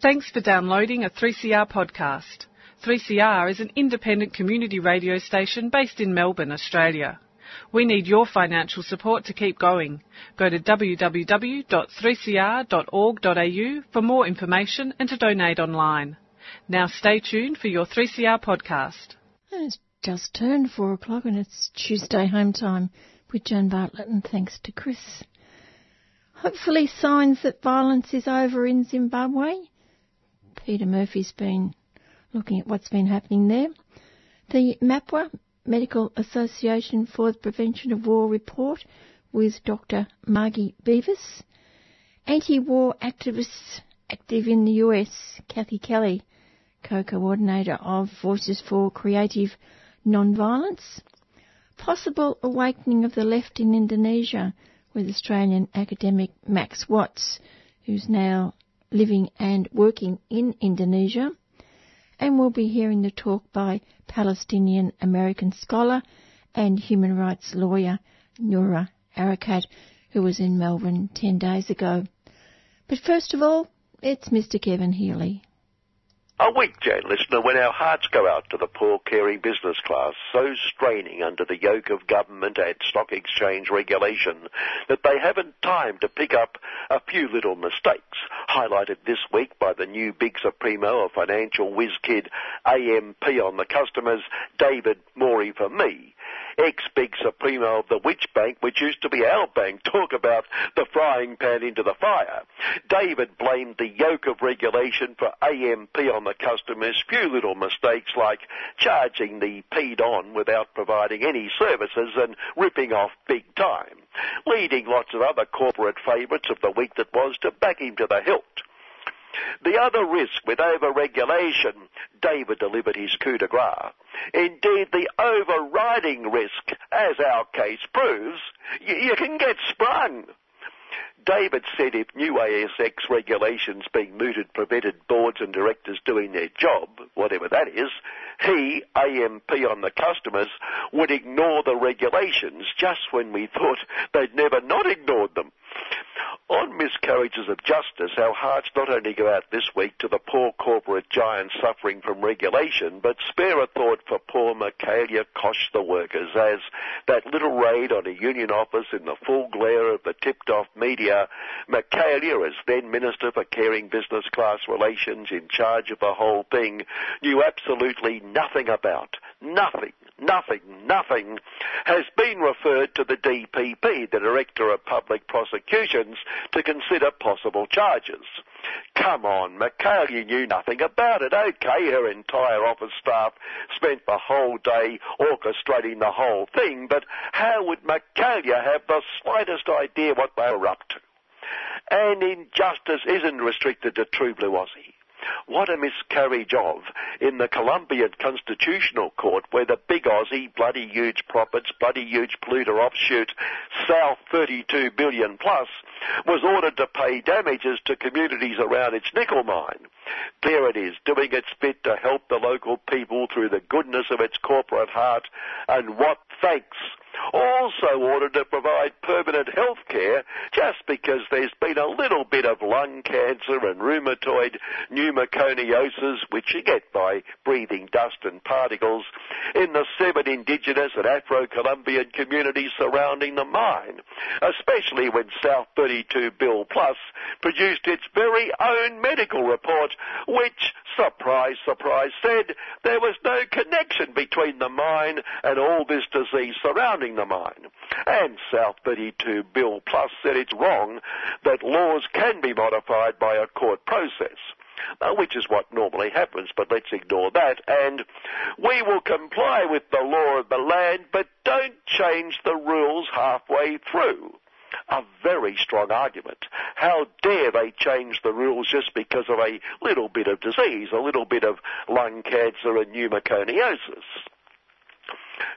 Thanks for downloading a 3CR podcast. 3CR is an independent community radio station based in Melbourne, Australia. We need your financial support to keep going. Go to www.3cr.org.au for more information and to donate online. Now stay tuned for your 3CR podcast. It's just turned four o'clock and it's Tuesday home time with Jan Bartlett and thanks to Chris. Hopefully signs that violence is over in Zimbabwe. Peter Murphy's been looking at what's been happening there. The MAPWA, Medical Association for the Prevention of War report with Dr. Margie Beavis. Anti-war activists active in the US, Kathy Kelly, co-coordinator of Voices for Creative Nonviolence. Possible awakening of the left in Indonesia with Australian academic Max Watts, who's now living and working in Indonesia. And we'll be hearing the talk by Palestinian American scholar and human rights lawyer Noura Erakat, who was in Melbourne 10 days ago. But first of all, it's Mr. Kevin Healy. A week, Jan listener, when our hearts go out to the poor caring business class, so straining under the yoke of government and stock exchange regulation that they haven't time to pick up a few little mistakes, highlighted this week by the new big supremo of financial whiz kid AMP on the customers, David Murray for me ex-big supremo of the witch bank, which used to be our bank, talk about the frying pan into the fire. David blamed the yoke of regulation for AMP on the customers' few little mistakes like charging the peed on without providing any services and ripping off big time, leading lots of other corporate favourites of the week that was to back him to the hilt. The other risk with over-regulation, David delivered his coup de grace. Indeed, the overriding risk, as our case proves, you, you can get sprung. David said if new ASX regulations being mooted prevented boards and directors doing their job, whatever that is, he, AMP on the customers, would ignore the regulations just when we thought they'd never not ignored them. On miscarriages of justice, our hearts not only go out this week to the poor corporate giants suffering from regulation, but spare a thought for poor Michaelia Koch the workers, as that little raid on a union office in the full glare of the tipped-off media, Uh, Michaelia, as then Minister for Caring Business Class Relations in charge of the whole thing, knew absolutely nothing about. Nothing nothing, nothing has been referred to the DPP, the Director of Public Prosecutions, to consider possible charges. Come on, Michaelia knew nothing about it. Okay, her entire office staff spent the whole day orchestrating the whole thing, but how would Michaelia have the slightest idea what they were up to? And injustice isn't restricted to True Blue Aussie. What a miscarriage of in the Colombian Constitutional Court where the big Aussie, bloody huge profits, bloody huge polluter offshoot, South 32 billion plus, was ordered to pay damages to communities around its nickel mine. There it is, doing its bit to help the local people through the goodness of its corporate heart, and what thanks also ordered to provide permanent health care just because there's been a little bit of lung cancer and rheumatoid pneumoconiosis, which you get by breathing dust and particles, in the seven indigenous and Afro-Colombian communities surrounding the mine, especially when South 32 Bill Plus produced its very own medical report, which, surprise, surprise, said there was no connection between the mine and all this disease surrounding the mine. And South 32 Bill Plus said it's wrong that laws can be modified by a court process. Uh, which is what normally happens, but let's ignore that. And we will comply with the law of the land, but don't change the rules halfway through. A very strong argument. How dare they change the rules just because of a little bit of disease, a little bit of lung cancer and pneumoconiosis?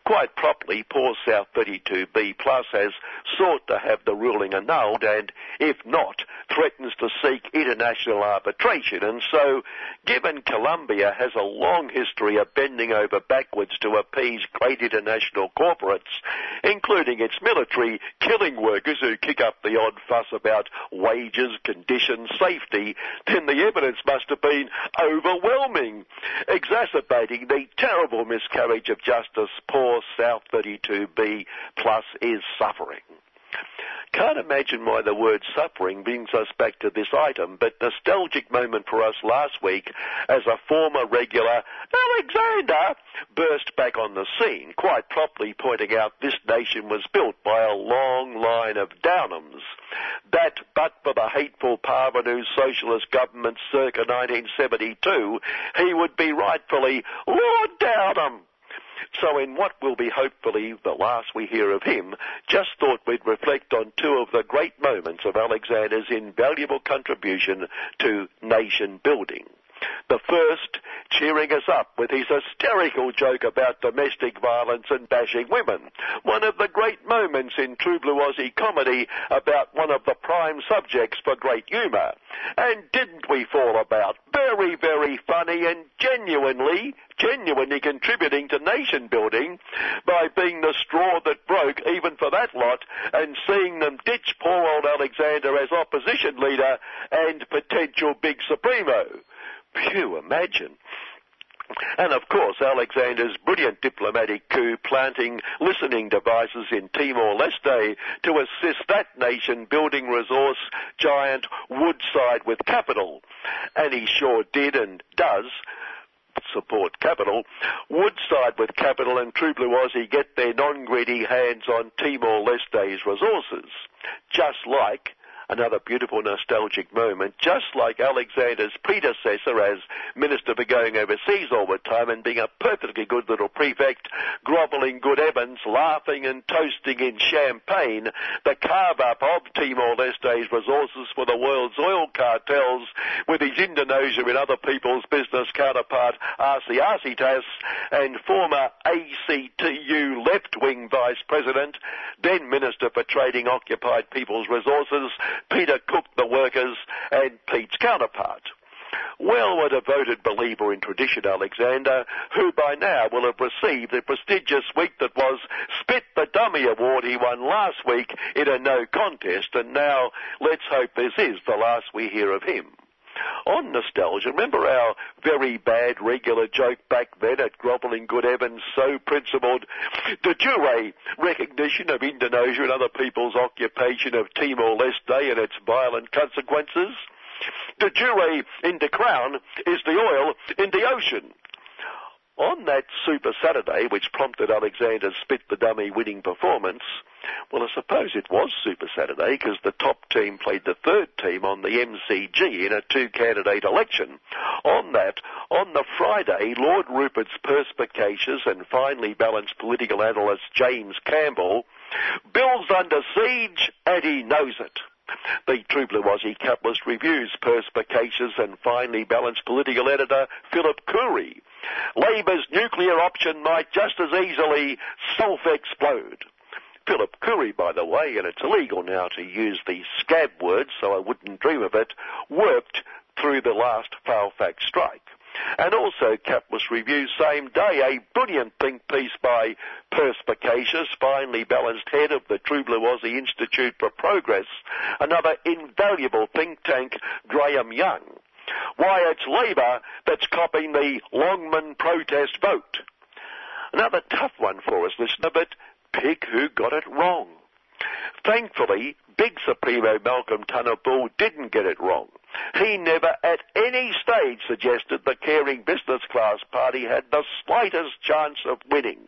Quite properly, poor South 32B Plus has sought to have the ruling annulled and, if not, threatens to seek international arbitration. And so, given Colombia has a long history of bending over backwards to appease great international corporates, including its military, killing workers who kick up the odd fuss about wages, conditions, safety, then the evidence must have been overwhelming, exacerbating the terrible miscarriage of justice poor South 32B plus is suffering. Can't imagine why the word suffering brings us back to this item, but nostalgic moment for us last week as a former regular, Alexander, burst back on the scene, quite properly pointing out this nation was built by a long line of Downers. That, but for the hateful parvenu socialist government circa 1972, he would be rightfully Lord Downer. So in what will be hopefully the last we hear of him, just thought we'd reflect on two of the great moments of Alexander's invaluable contribution to nation building. The first, cheering us up with his hysterical joke about domestic violence and bashing women. One of the great moments in True Blue Aussie comedy about one of the prime subjects for great humour. And didn't we fall about? Very, very funny and genuinely, genuinely contributing to nation building by being the straw that broke even for that lot and seeing them ditch poor old Alexander as opposition leader and potential big supremo. Phew, imagine. And of course, Alexander's brilliant diplomatic coup planting listening devices in Timor-Leste to assist that nation building resource giant Woodside with capital. And he sure did and does support capital. Woodside with capital and True Blue Aussie get their non-greedy hands on Timor-Leste's resources. Just like another beautiful nostalgic moment, just like Alexander's predecessor as Minister for going overseas all the time and being a perfectly good little prefect, grovelling good Evans, laughing and toasting in champagne, the carve-up of Timor-Leste's resources for the world's oil cartels with his Indonesia and other people's business counterpart, Arsi Arsitas, and former ACTU left-wing Vice President, then Minister for Trading Occupied People's Resources, Peter Cook the workers, and Pete's counterpart. Well, a devoted believer in tradition, Alexander, who by now will have received the prestigious week that was Spit the Dummy Award he won last week in a no contest, and now let's hope this is the last we hear of him. On nostalgia, remember our very bad regular joke back then at Grovelling Good Evans, so principled, de jure recognition of Indonesia and other people's occupation of Timor-Leste and its violent consequences? De jure in the crown is the oil in the ocean. On that Super Saturday, which prompted Alexander's Spit the Dummy winning performance, well, I suppose it was Super Saturday because the top team played the third team on the MCG in a two-candidate election. On that, on the Friday, Lord Rupert's perspicacious and finely balanced political analyst James Campbell, Bill's under siege and he knows it. The True Blue Aussie Capitalist Review's perspicacious and finely balanced political editor Philip Coorey. Labour's nuclear option might just as easily self-explode. Philip Coorey, by the way, and it's illegal now to use the scab word, so I wouldn't dream of it, worked through the last fact strike. And also Capitalist Review, same day, a brilliant think piece by perspicacious, finely balanced head of the True Blue Aussie Institute for Progress, another invaluable think tank, Graham Young. Why it's Labour that's copying the Longman protest vote. Another tough one for us, listener, but pick who got it wrong. Thankfully, Big Supremo Malcolm Turnbull didn't get it wrong. He never at any stage suggested the caring business class party had the slightest chance of winning,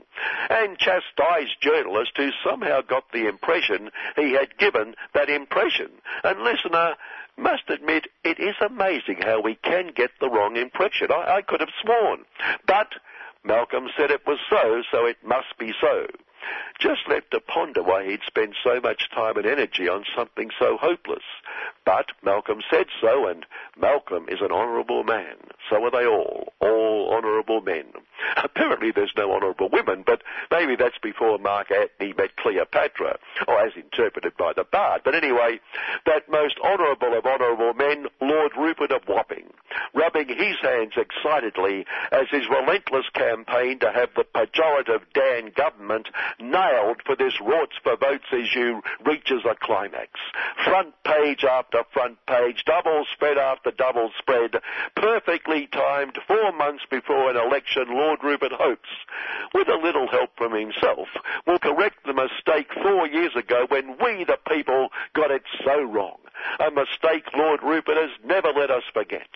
and chastised journalists who somehow got the impression he had given that impression. And listener, must admit it is amazing how we can get the wrong impression. I, I could have sworn. But Malcolm said it was so, so it must be so. Just left to ponder why he'd spend so much time and energy on something so hopeless. But Malcolm said so, and Malcolm is an honourable man. So are they all, all honourable men. Apparently there's no honourable women, but maybe that's before Mark Antony met Cleopatra, or as interpreted by the Bard. But anyway, that most honourable of honourable men, Lord Rupert of Wapping, rubbing his hands excitedly as his relentless campaign to have the pejorative Dan government nailed for this Rorts for Votes issue reaches a climax. Front page after front page, double spread after double spread, perfectly timed four months before an election, Lord Rupert hopes, with a little help from himself, will correct the mistake four years ago when we, the people, got it so wrong. A mistake Lord Rupert has never let us forget.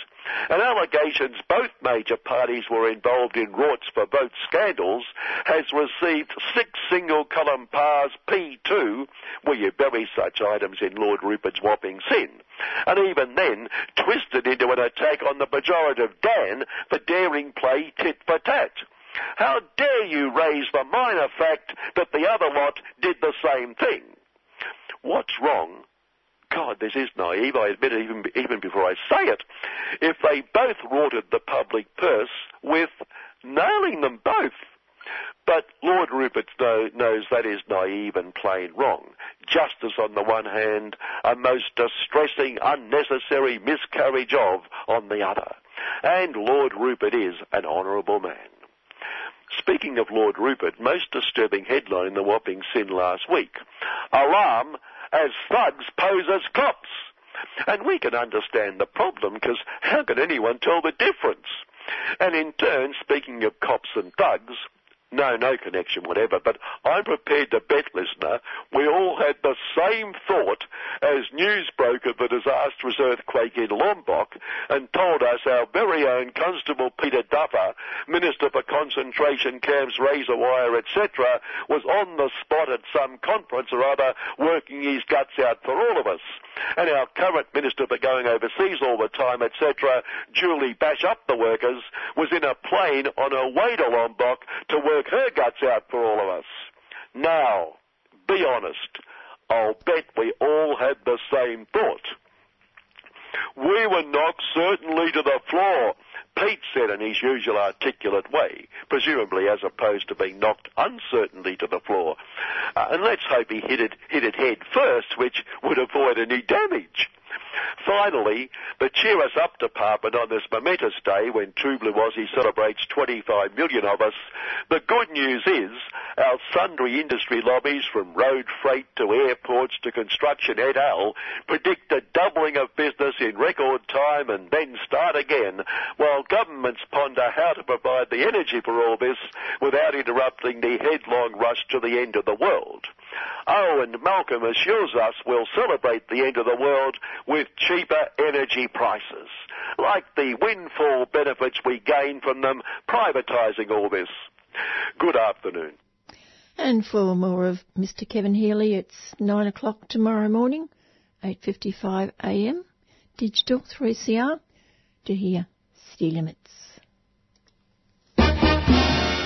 And allegations both major parties were involved in Rorts for Vote scandals has received six single column pars P2 where you bury such items in Lord Rupert's whopping sin. And even then twisted into an attack on the pejorative Dan for daring play tit for tat. How dare you raise the minor fact that the other lot did the same thing? What's wrong God, this is naive, I admit it even, even before I say it. If they both rorted the public purse with nailing them both. But Lord Rupert knows that is naive and plain wrong. Justice on the one hand, a most distressing, unnecessary miscarriage of on the other. And Lord Rupert is an honourable man. Speaking of Lord Rupert, most disturbing headline in the Whopping Sin last week. Alarm as thugs pose as cops. And we can understand the problem because how can anyone tell the difference? And in turn, speaking of cops and thugs, no, no connection, whatever, but I'm prepared to bet, listener, we all had the same thought as news broke of the disastrous earthquake in Lombok and told us our very own Constable Peter Duffer, Minister for Concentration Camps, Razor Wire, etc., was on the spot at some conference or other working his guts out for all of us. And our current Minister for Going Overseas all the time, etc., Julie Bash Up the Workers, was in a plane on her way to Lombok to work work her guts out for all of us. Now, be honest. I'll bet we all had the same thought. We were knocked certainly to the floor, Pete said in his usual articulate way, presumably as opposed to being knocked uncertainly to the floor. Uh, and let's hope he hit it, hit it head first, which would avoid any damage. Finally, the Cheer Us Up department on this momentous day when True Blue celebrates 25 million of us, the good news is our sundry industry lobbies from road freight to airports to construction et al. predict a doubling of business in record time and then start again, while governments ponder how to provide the energy for all this without interrupting the headlong rush to the end of the world. Oh, and Malcolm assures us we'll celebrate the end of the world with cheaper energy prices, like the windfall benefits we gain from them privatising all this. Good afternoon. And for more of Mr. Kevin Healy, it's 9 o'clock tomorrow morning, 8.55am, digital 3CR, to hear City Limits.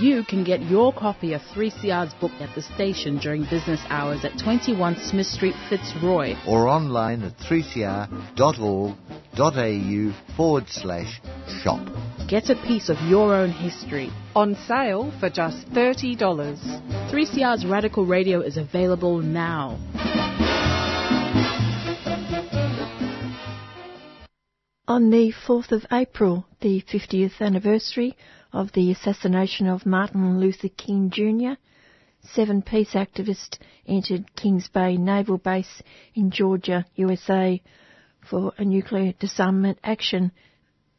you can get your copy of 3CR's book at the station during business hours at 21 Smith Street, Fitzroy. Or online at 3cr.org.au forward slash shop. Get a piece of your own history. On sale for just $30. 3CR's Radical Radio is available now. On the 4th of April, the 50th anniversary of the assassination of Martin Luther King Jr., seven peace activists entered Kings Bay Naval Base in Georgia, USA, for a nuclear disarmament action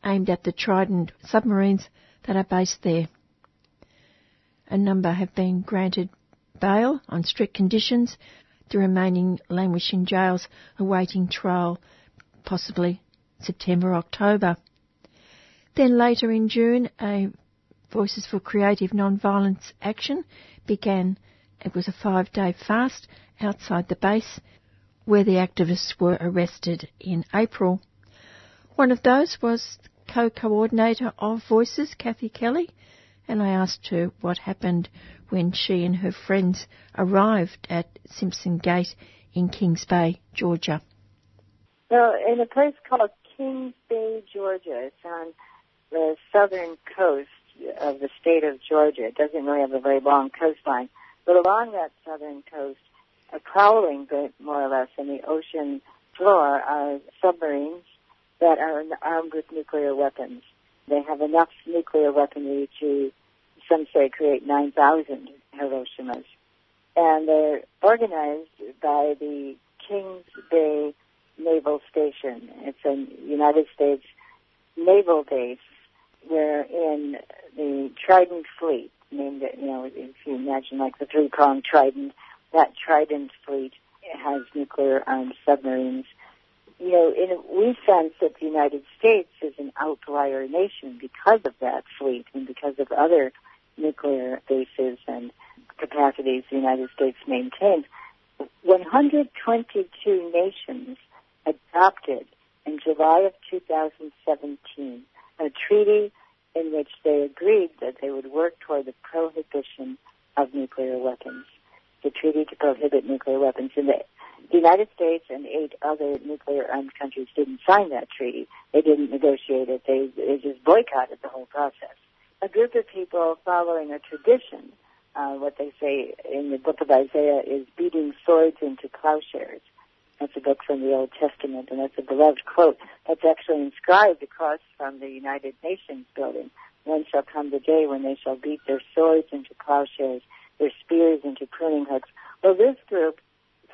aimed at the Trident submarines that are based there. A number have been granted bail on strict conditions, the remaining languish in jails awaiting trial, possibly September, October. Then later in June, a Voices for Creative Nonviolence Action began. It was a five day fast outside the base where the activists were arrested in April. One of those was co-coordinator of Voices, Kathy Kelly, and I asked her what happened when she and her friends arrived at Simpson Gate in Kings Bay, Georgia. Well, in a place called Kings Bay, Georgia, it's on the southern coast of the state of Georgia. It doesn't really have a very long coastline, but along that southern coast a prowling bit, more or less in the ocean floor are submarines that are armed with nuclear weapons. They have enough nuclear weaponry to, some say, create 9,000 Hiroshimas. And they're organized by the Kings Bay Naval Station. It's a United States naval base where in the Trident Fleet, named, it, you know, if you imagine like the three-pronged trident, that Trident fleet has nuclear armed submarines. You know, in, we sense that the United States is an outlier nation because of that fleet and because of other nuclear bases and capacities the United States maintains. 122 nations adopted in July of 2017 a treaty in which they agreed that they would work toward the prohibition of nuclear weapons the treaty to prohibit nuclear weapons. And the, the United States and eight other nuclear armed countries didn't sign that treaty. They didn't negotiate it. They, they just boycotted the whole process. A group of people following a tradition, uh, what they say in the book of Isaiah is beating swords into plowshares. That's a book from the Old Testament, and that's a beloved quote that's actually inscribed across from the United Nations building. When shall come the day when they shall beat their swords into plowshares their spears into pruning hooks. Well, this group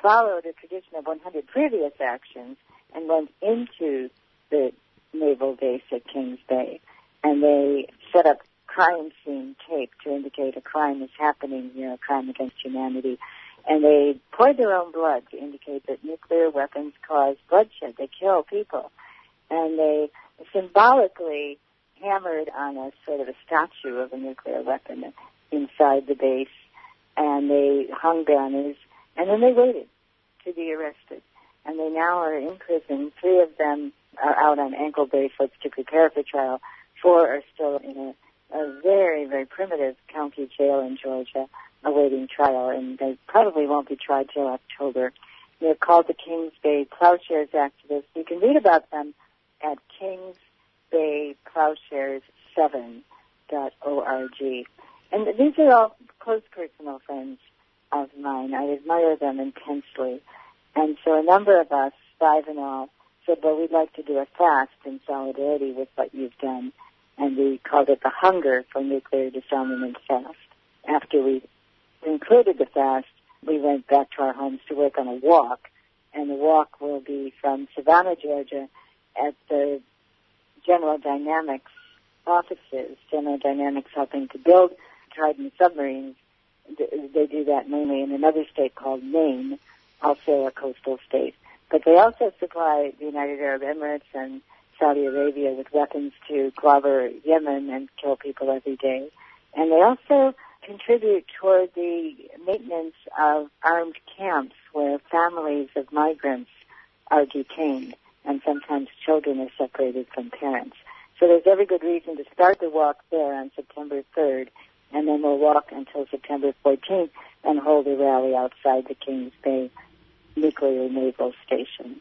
followed a tradition of 100 previous actions and went into the naval base at Kings Bay, and they set up crime scene tape to indicate a crime is happening, know, a crime against humanity. And they poured their own blood to indicate that nuclear weapons cause bloodshed. They kill people. And they symbolically hammered on a sort of a statue of a nuclear weapon inside the base and they hung banners, and then they waited to be arrested. And they now are in prison. Three of them are out on ankle bracelets to prepare for trial. Four are still in a, a very, very primitive county jail in Georgia awaiting trial, and they probably won't be tried till October. They're called the Kings Bay Plowshares Activists. You can read about them at Kings Bay Plowshares 7.org. And these are all close personal friends of mine. I admire them intensely. And so a number of us, five in all, said, well, we'd like to do a fast in solidarity with what you've done. And we called it the Hunger for Nuclear Disarmament Fast. After we concluded the fast, we went back to our homes to work on a walk. And the walk will be from Savannah, Georgia at the General Dynamics offices. General Dynamics helping to build Trident submarines, they do that mainly in another state called Maine, also a coastal state. But they also supply the United Arab Emirates and Saudi Arabia with weapons to clobber Yemen and kill people every day. And they also contribute toward the maintenance of armed camps where families of migrants are detained and sometimes children are separated from parents. So there's every good reason to start the walk there on September 3rd and then we'll walk until September 14th and hold a rally outside the Kings Bay Nuclear Naval Station.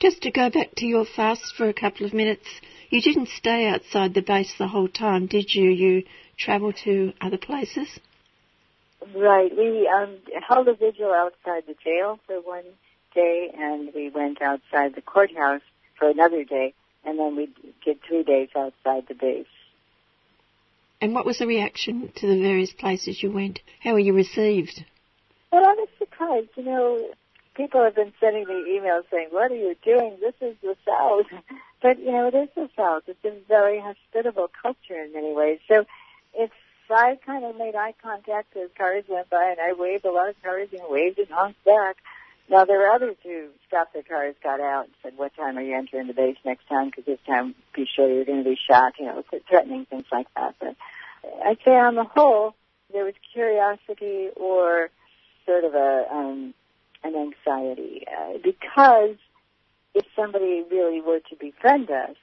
Just to go back to your fast for a couple of minutes, you didn't stay outside the base the whole time, did you? You travelled to other places? Right. We um, held a vigil outside the jail for one day, and we went outside the courthouse for another day, and then we did three days outside the base. And what was the reaction to the various places you went? How were you received? Well, I was surprised. You know, people have been sending me emails saying, what are you doing? This is the South. but, you know, it is the South. It's a very hospitable culture in many ways. So it's, I kind of made eye contact as cars went by and I waved a lot of cars and waved and honked back. Now there were others who stopped their cars, got out, and said, "What time are you entering the base next time? Because this time, be sure you're going to be shot." You know, threatening things like that. But I'd say on the whole, there was curiosity or sort of a um, an anxiety uh, because if somebody really were to befriend us,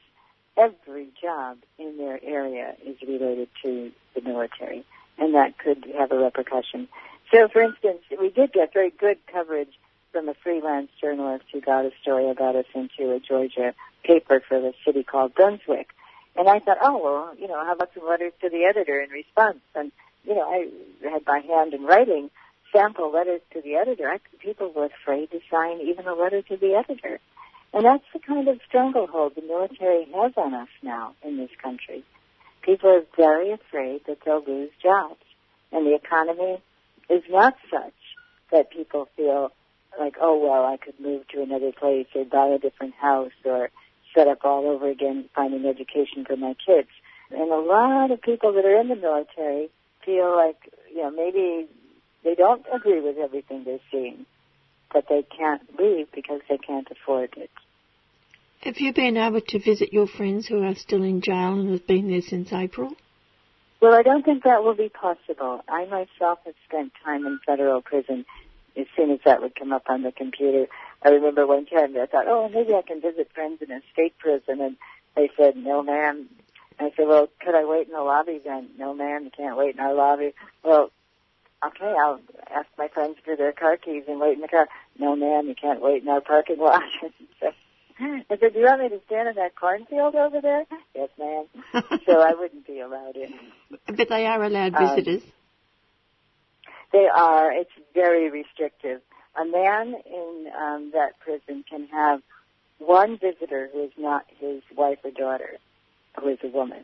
every job in their area is related to the military, and that could have a repercussion. So, for instance, we did get very good coverage from a freelance journalist who got a story about us into a Georgia paper for the city called Brunswick. And I thought, oh, well, you know, how about some letters to the editor in response? And, you know, I had by hand in writing sample letters to the editor. I, people were afraid to sign even a letter to the editor. And that's the kind of stranglehold the military has on us now in this country. People are very afraid that they'll lose jobs. And the economy is not such that people feel like, oh, well, I could move to another place or buy a different house or set up all over again, finding education for my kids. And a lot of people that are in the military feel like, you know, maybe they don't agree with everything they're seeing, but they can't leave because they can't afford it. Have you been able to visit your friends who are still in jail and have been there since April? Well, I don't think that will be possible. I myself have spent time in federal prison as soon as that would come up on the computer. I remember one time I thought, oh, maybe I can visit friends in a state prison, and they said, no, ma'am. I said, well, could I wait in the lobby then? No, ma'am, you can't wait in our lobby. Well, okay, I'll ask my friends for their car keys and wait in the car. No, ma'am, you can't wait in our parking lot. so, I said, do you want me to stand in that cornfield over there? Yes, ma'am. so I wouldn't be allowed in. But they are allowed um, visitors. Um, they are. It's very restrictive. A man in um, that prison can have one visitor who is not his wife or daughter, who is a woman.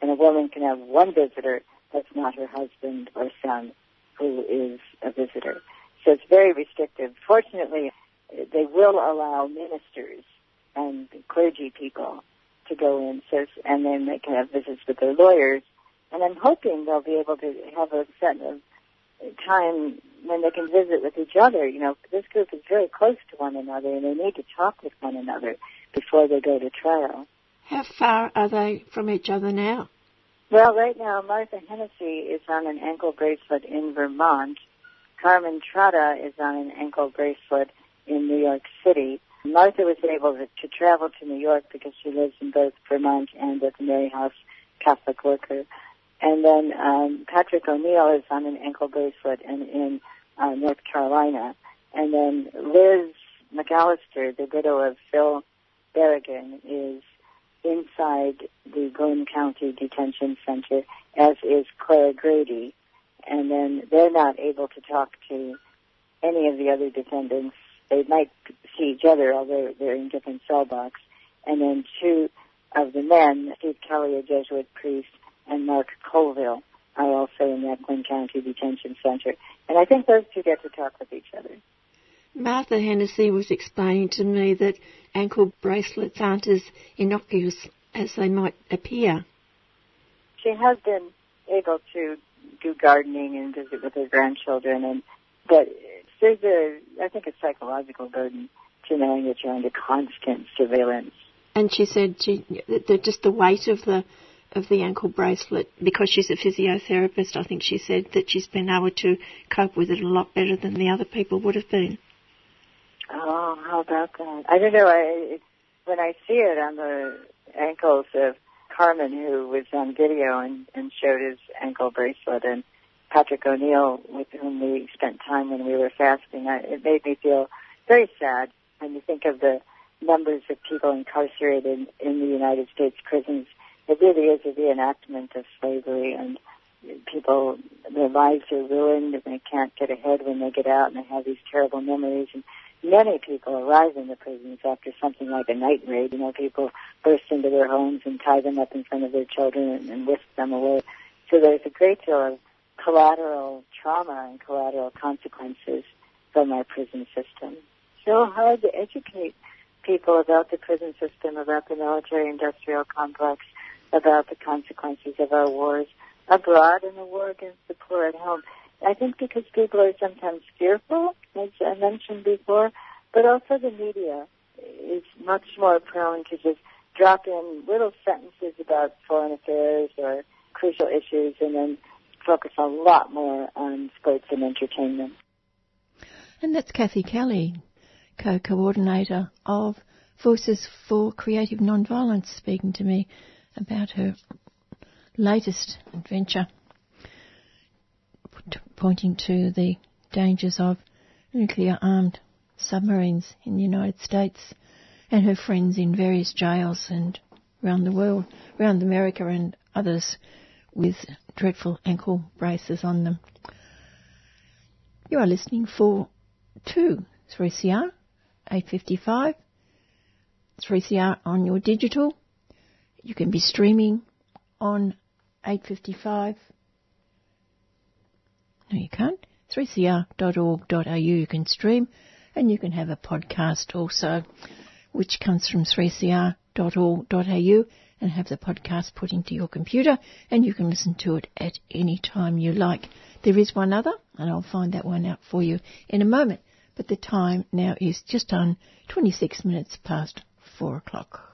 And a woman can have one visitor that's not her husband or son, who is a visitor. So it's very restrictive. Fortunately, they will allow ministers and clergy people to go in, so, and then they can have visits with their lawyers. And I'm hoping they'll be able to have a set of time when they can visit with each other. You know, this group is very close to one another, and they need to talk with one another before they go to trial. How far are they from each other now? Well, right now, Martha Hennessy is on an ankle bracelet in Vermont. Carmen Trotta is on an ankle bracelet in New York City. Martha was able to, to travel to New York because she lives in both Vermont and at the Mary House Catholic Worker. And then um, Patrick O'Neill is on an ankle bracelet in, in uh, North Carolina. And then Liz McAlister, the widow of Phil Berrigan, is inside the Glynn County Detention Center, as is Claire Grady. And then they're not able to talk to any of the other defendants. They might see each other, although they're in different cell blocks. And then two of the men, Steve Kelly, a Jesuit priest, and Mark Colville are also in that Glynn County Detention Center. And I think those two get to talk with each other. Martha Hennessy was explaining to me that ankle bracelets aren't as innocuous as they might appear. She has been able to do gardening and visit with her grandchildren, and but there's a I think a psychological burden to knowing that you're under constant surveillance. And she said she that just the weight of the of the ankle bracelet because she's a physiotherapist. I think she said that she's been able to cope with it a lot better than the other people would have been. Oh, how about that? I don't know. I, when I see it on the ankles of Carmen, who was on video and, and showed his ankle bracelet, and Patrick O'Neill, with whom we spent time when we were fasting, I, it made me feel very sad when you think of the numbers of people incarcerated in the United States prisons it really is a reenactment of slavery and people their lives are ruined and they can't get ahead when they get out and they have these terrible memories and many people arrive in the prisons after something like a night raid. You know, people burst into their homes and tie them up in front of their children and, and whisk them away. So there's a great deal of collateral trauma and collateral consequences from our prison system. So hard to educate people about the prison system, about the military industrial complex, about the consequences of our wars abroad and the war against the poor at home. I think because people are sometimes fearful, as I mentioned before, but also the media is much more prone to just drop in little sentences about foreign affairs or crucial issues and then focus a lot more on sports and entertainment. And that's Kathy Kelly, co-coordinator of Voices for Creative Nonviolence, speaking to me about her latest adventure, pointing to the dangers of nuclear armed submarines in the United States and her friends in various jails and around the world, around America and others with dreadful ankle braces on them. You are listening for 2 3CR 855 3CR on your digital. You can be streaming on 855. No, you can't. 3cr.org.au you can stream and you can have a podcast also which comes from 3cr.org.au and have the podcast put into your computer and you can listen to it at any time you like. There is one other and I'll find that one out for you in a moment. But the time now is just on 26 minutes past 4 o'clock.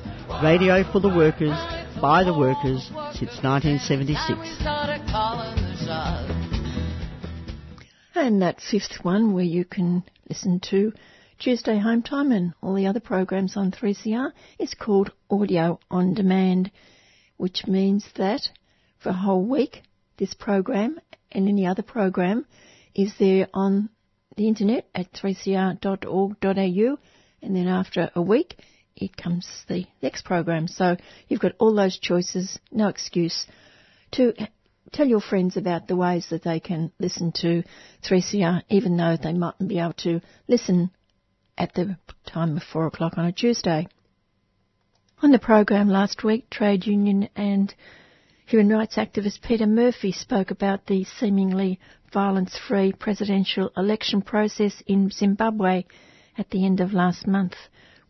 radio for the workers, by the workers, since 1976. And that fifth one where you can listen to Tuesday Home Time and all the other programs on 3CR is called Audio on Demand, which means that for a whole week, this program and any other program is there on the internet at 3cr.org.au and then after a week it comes the next program. So you've got all those choices, no excuse to tell your friends about the ways that they can listen to 3CR, even though they mightn't be able to listen at the time of 4 o'clock on a Tuesday. On the program last week, trade union and human rights activist Peter Murphy spoke about the seemingly violence-free presidential election process in Zimbabwe at the end of last month,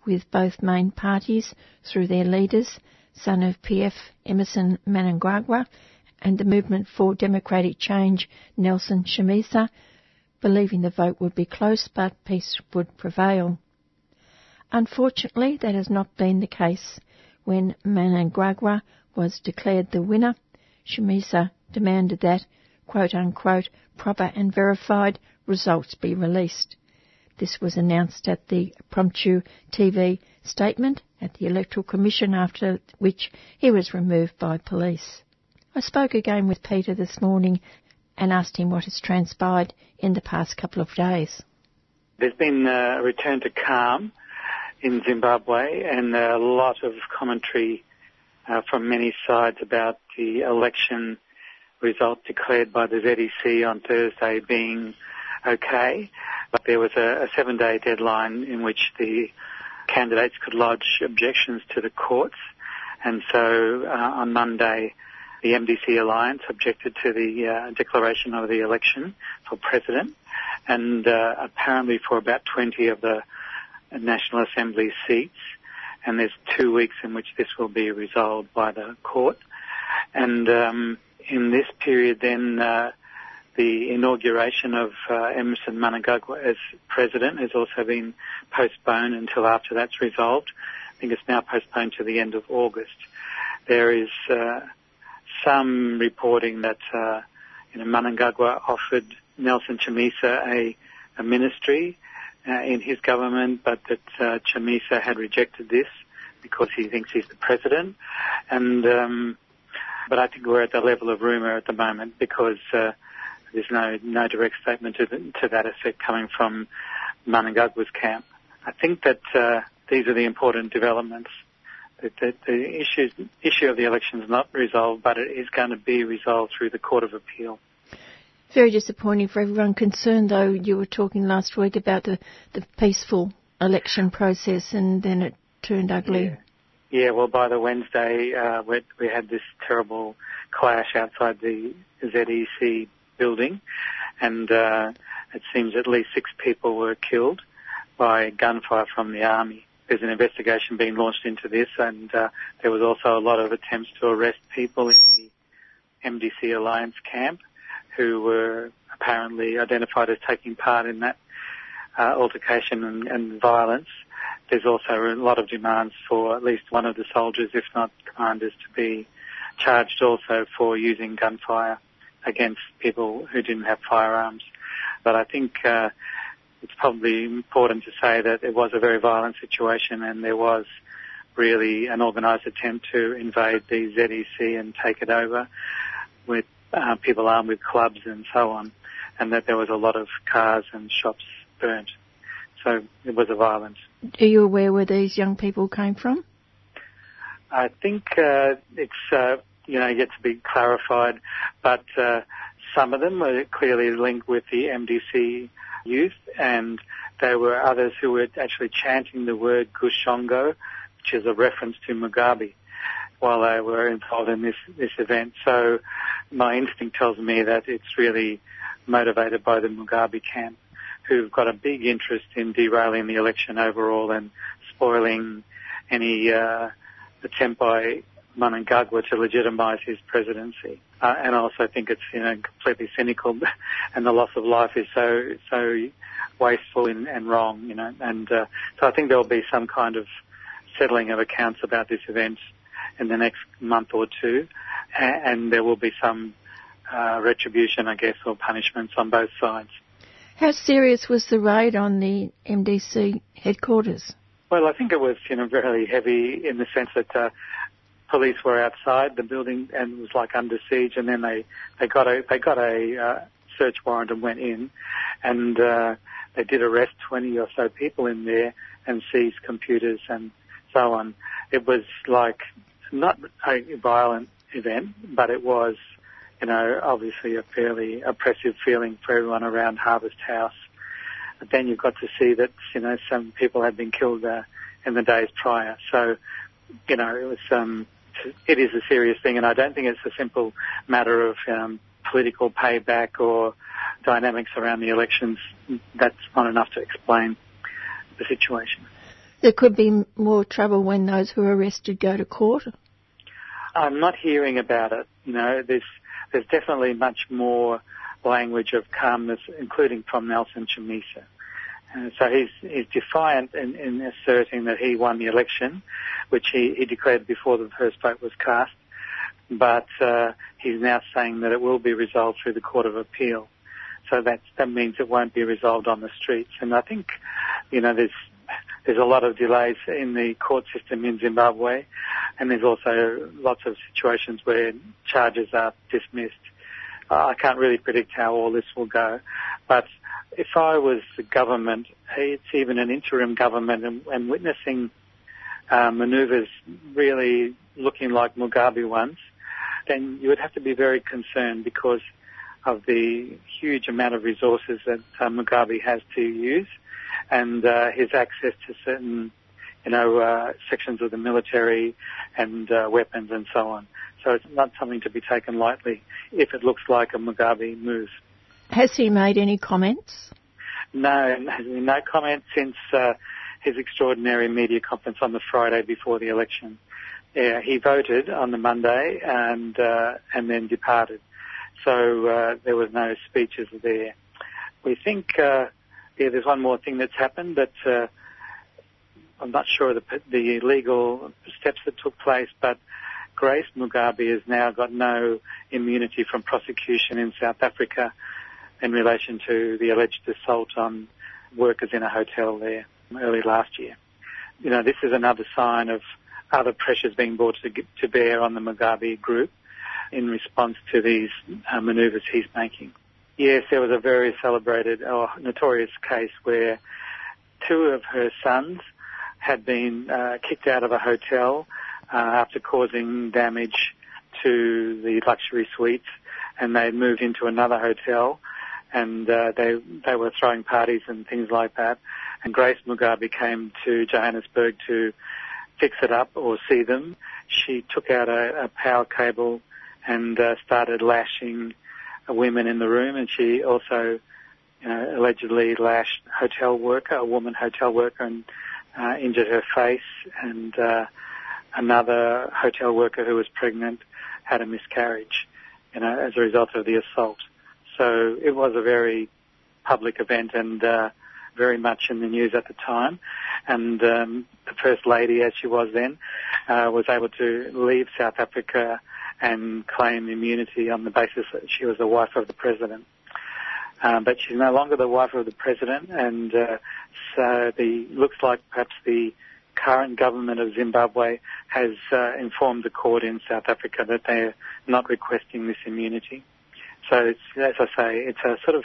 with both main parties, through their leaders, son of PF Emmerson Mnangagwa and the Movement for Democratic Change, Nelson Chamisa, believing the vote would be close but peace would prevail. Unfortunately, that has not been the case. When Mnangagwa was declared the winner, Chamisa demanded that, quote unquote, proper and verified results be released. This was announced at the Promptu TV statement at the Electoral Commission after which he was removed by police. I spoke again with Peter this morning and asked him what has transpired in the past couple of days. There's been a return to calm in Zimbabwe and a lot of commentary uh, from many sides about the election result declared by the ZEC on Thursday being okay. But there was a, a seven day deadline in which the candidates could lodge objections to the courts. And so uh, on Monday, the MDC alliance objected to the uh, declaration of the election for president, and uh, apparently for about 20 of the National Assembly seats. And there's two weeks in which this will be resolved by the court. And um, in this period, then uh, the inauguration of uh, Emmerson Mnangagwa as president has also been postponed until after that's resolved. I think it's now postponed to the end of August. There is uh, some reporting that uh, you know, offered Nelson Chamisa a, a ministry uh, in his government, but that uh, Chamisa had rejected this because he thinks he's the president. And um, but I think we're at the level of rumour at the moment because uh, there's no no direct statement to, the, to that effect coming from Mnangagwa's camp. I think that uh, these are the important developments the, the, the issues, issue of the election is not resolved, but it is going to be resolved through the Court of Appeal. Very disappointing for everyone concerned, though. You were talking last week about the, the peaceful election process, and then it turned ugly. Yeah. Yeah, well, by the Wednesday, uh, we, we had this terrible clash outside the ZEC building, and uh, it seems at least six people were killed by gunfire from the army. There's an investigation being launched into this, and uh, there was also a lot of attempts to arrest people in the MDC Alliance camp who were apparently identified as taking part in that uh, altercation and, and violence there's also a lot of demands for at least one of the soldiers, if not commanders, to be charged also for using gunfire against people who didn't have firearms. But I think uh, it's probably important to say that it was a very violent situation and there was really an organised attempt to invade the ZEC and take it over with uh, people armed with clubs and so on, and that there was a lot of cars and shops burnt. So it was a violent are you aware where these young people came from? I think uh, it's uh, you know yet to be clarified, but uh, some of them were clearly linked with the MDC youth, and there were others who were actually chanting the word Gushungo, which is a reference to Mugabe, while they were involved in this this event. So my instinct tells me that it's really motivated by the Mugabe camp who've got a big interest in derailing the election overall and spoiling any uh, attempt by Mnangagwa to legitimise his presidency. Uh, and I also think it's you know completely cynical, and the loss of life is so so wasteful and, and wrong. You know, and uh, so I think there will be some kind of settling of accounts about this event in the next month or two, and, and there will be some uh, retribution, I guess, or punishments on both sides. How serious was the raid on the MDC headquarters? Well, I think it was, you know, very heavy in the sense that uh, police were outside the building and was like under siege, and then they they got a they got a uh, search warrant and went in, and uh, they did arrest 20 or so people in there and seized computers and so on. It was like not a violent event, but it was you know, obviously a fairly oppressive feeling for everyone around Harvest House. But then you've got to see that, you know, some people had been killed uh, in the days prior. So, you know, it was, um, it is a serious thing and I don't think it's a simple matter of, um, political payback or dynamics around the elections. That's not enough to explain the situation. There could be more trouble when those who are arrested go to court. I'm not hearing about it. You know, there's there's definitely much more language of calmness, including from Nelson Chamisa. Uh, so he's, he's defiant in, in, asserting that he won the election, which he, he declared before the first vote was cast. But uh, he's now saying that it will be resolved through the Court of Appeal. So that that means it won't be resolved on the streets. And I think, you know, there's there's a lot of delays in the court system in Zimbabwe, and there's also lots of situations where charges are dismissed. I can't really predict how all this will go, but if I was the government, it's even an interim government, and, and witnessing uh, manoeuvres really looking like Mugabe ones, then you would have to be very concerned because of the huge amount of resources that uh, Mugabe has to use and uh, his access to certain, you know, uh, sections of the military and uh, weapons and so on. So it's not something to be taken lightly if it looks like a Mugabe move. Has he made any comments? No, no comment since uh, his extraordinary media conference on the Friday before the election. Yeah, he voted on the Monday and uh, and then departed. So uh, there was no speeches there. We think uh, yeah, there's one more thing that's happened but uh, I'm not sure the, the legal steps that took place, but Grace Mugabe has now got no immunity from prosecution in South Africa in relation to the alleged assault on workers in a hotel there early last year. You know, this is another sign of other pressures being brought to, to bear on the Mugabe group in response to these uh, manoeuvres he's making. Yes, there was a very celebrated or notorious case where two of her sons had been uh, kicked out of a hotel uh, after causing damage to the luxury suites, and they moved into another hotel, and uh, they they were throwing parties and things like that. And Grace Mugabe came to Johannesburg to fix it up or see them, she took out a, a power cable and uh, started lashing women in the room, and she also you know, allegedly lashed hotel worker, a woman hotel worker, and uh, injured her face, and uh, another hotel worker who was pregnant had a miscarriage, you know, as a result of the assault. So it was a very public event and uh, very much in the news at the time. And um, the First Lady, as she was then, uh, was able to leave South Africa and claim immunity on the basis that she was the wife of the President. Um, but she's no longer the wife of the president, and uh, so the looks like perhaps the current government of Zimbabwe has uh, informed the court in South Africa that they're not requesting this immunity. So, it's, as I say, it's a sort of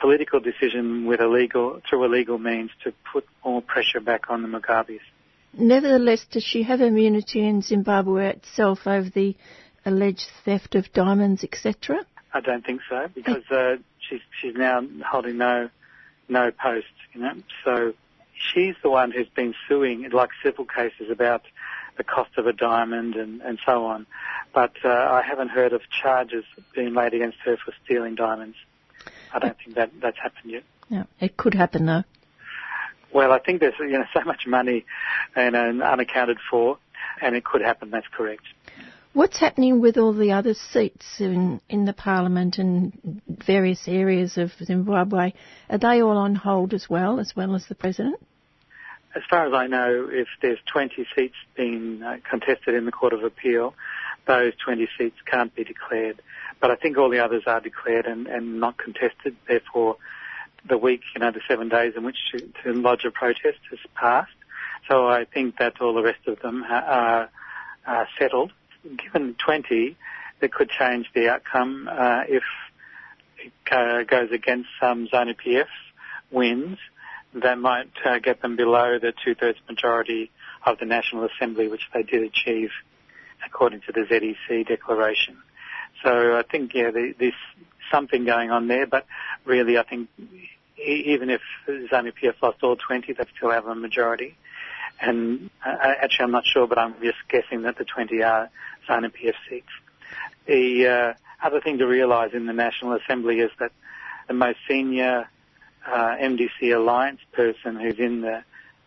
political decision with a legal through a legal means to put more pressure back on the Mugabes. Nevertheless, does she have immunity in Zimbabwe itself over the alleged theft of diamonds, etc.? I don't think so because uh, she's she's now holding no no post, you know. So she's the one who's been suing, like civil cases, about the cost of a diamond and, and so on. But uh, I haven't heard of charges being laid against her for stealing diamonds. I don't think that that's happened yet. Yeah, it could happen though. Well, I think there's you know so much money and, and unaccounted for, and it could happen. That's correct. What's happening with all the other seats in, in the parliament and various areas of Zimbabwe? Are they all on hold as well, as well as the president? As far as I know, if there's 20 seats being uh, contested in the Court of Appeal, those 20 seats can't be declared. But I think all the others are declared and, and not contested. Therefore, the week, you know, the seven days in which to, to lodge a protest has passed. So I think that all the rest of them are, are settled given 20, that could change the outcome uh, if it uh, goes against some ZANU PF wins. That might uh, get them below the two-thirds majority of the National Assembly, which they did achieve according to the ZEC declaration. So I think, yeah, the, there's something going on there, but really I think even if ZANU PF lost all 20, they'd still have a majority. And uh, actually, I'm not sure, but I'm just guessing that the 20 are ZANU PF seats. The uh, other thing to realise in the National Assembly is that the most senior uh, MDC alliance person who's in the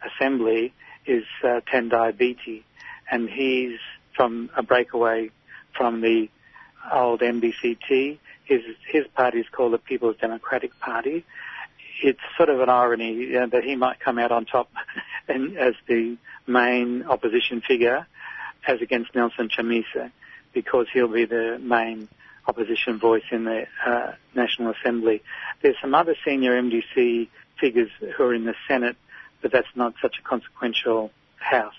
Assembly is uh, Tendai Biti, and he's from a breakaway from the old MDCT. His his party is called the People's Democratic Party. It's sort of an irony uh, that he might come out on top and, as the main opposition figure as against Nelson Chamisa because he'll be the main opposition voice in the uh, National Assembly. There's some other senior MDC figures who are in the Senate, but that's not such a consequential house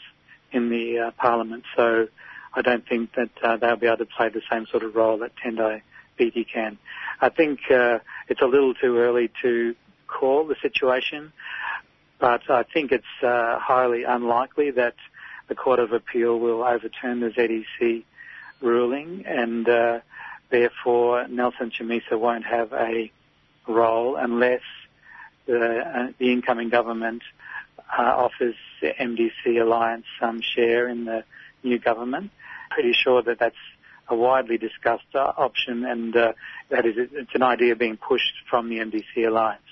in the uh, Parliament. So I don't think that uh, they'll be able to play the same sort of role that Tendai Biti can. I think uh, it's a little too early to call the situation, but I think it's uh, highly unlikely that the Court of Appeal will overturn the ZEC ruling and uh, therefore Nelson Chamisa won't have a role unless the, uh, the incoming government uh, offers the MDC alliance some share in the new government. Pretty sure that that's a widely discussed uh, option and uh, that is it's an idea being pushed from the MDC alliance.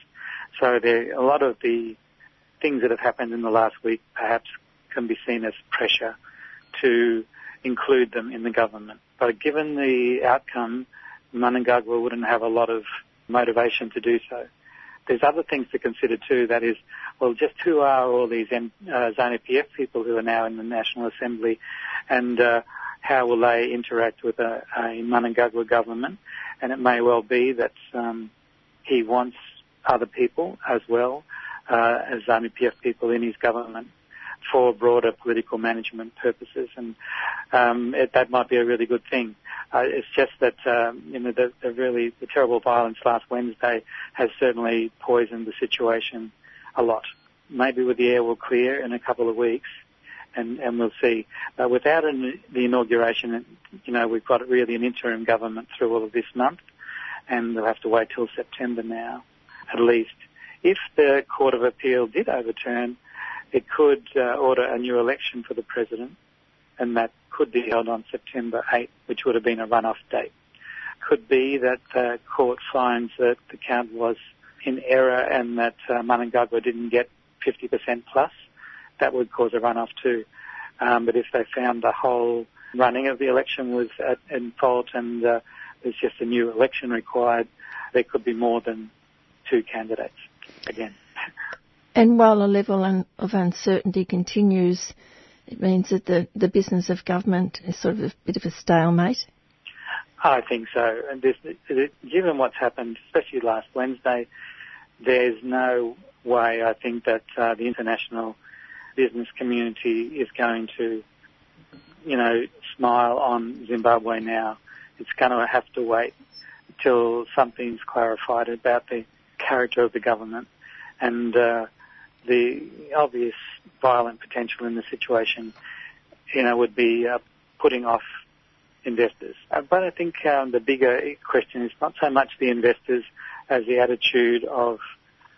So there a lot of the things that have happened in the last week perhaps can be seen as pressure to include them in the government. But given the outcome, Mnangagwa wouldn't have a lot of motivation to do so. There's other things to consider too. That is, well, just who are all these M- uh, ZANU-PF people who are now in the National Assembly, and uh, how will they interact with a, a Mnangagwa government? And it may well be that um, he wants other people as well uh, as ZANU-PF people in his government for broader political management purposes, and um, it, that might be a really good thing. Uh, it's just that um, you know the, the really the terrible violence last Wednesday has certainly poisoned the situation a lot. Maybe with the air will clear in a couple of weeks, and, and we'll see. But without an, the inauguration, you know, we've got really an interim government through all of this month, and we'll have to wait till September now, at least. If the Court of Appeal did overturn it could uh, order a new election for the president, and that could be held on September 8, which would have been a runoff date. Could be that the court finds that the count was in error and that uh, Mnangagwa didn't get 50% plus. That would cause a runoff too. Um, but if they found the whole running of the election was at, in fault and uh, there's just a new election required, there could be more than two candidates again. And while a level of uncertainty continues, it means that the, the business of government is sort of a bit of a stalemate. I think so. And this, given what's happened, especially last Wednesday, there's no way I think that uh, the international business community is going to, you know, smile on Zimbabwe now. It's going to have to wait till something's clarified about the character of the government and uh, the obvious violent potential in the situation, you know, would be uh, putting off investors. Uh, but I think um, the bigger question is not so much the investors as the attitude of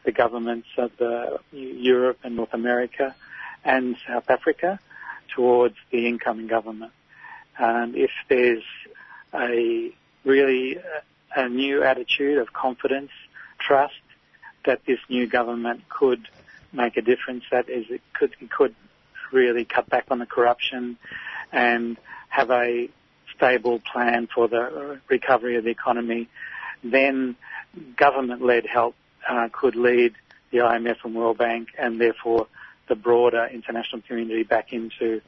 the governments of the Europe and North America and South Africa towards the incoming government. And if there's a really a, a new attitude of confidence, trust that this new government could make a difference, that is, it could, it could really cut back on the corruption and have a stable plan for the recovery of the economy, then government-led help uh, could lead the IMF and World Bank and therefore the broader international community back into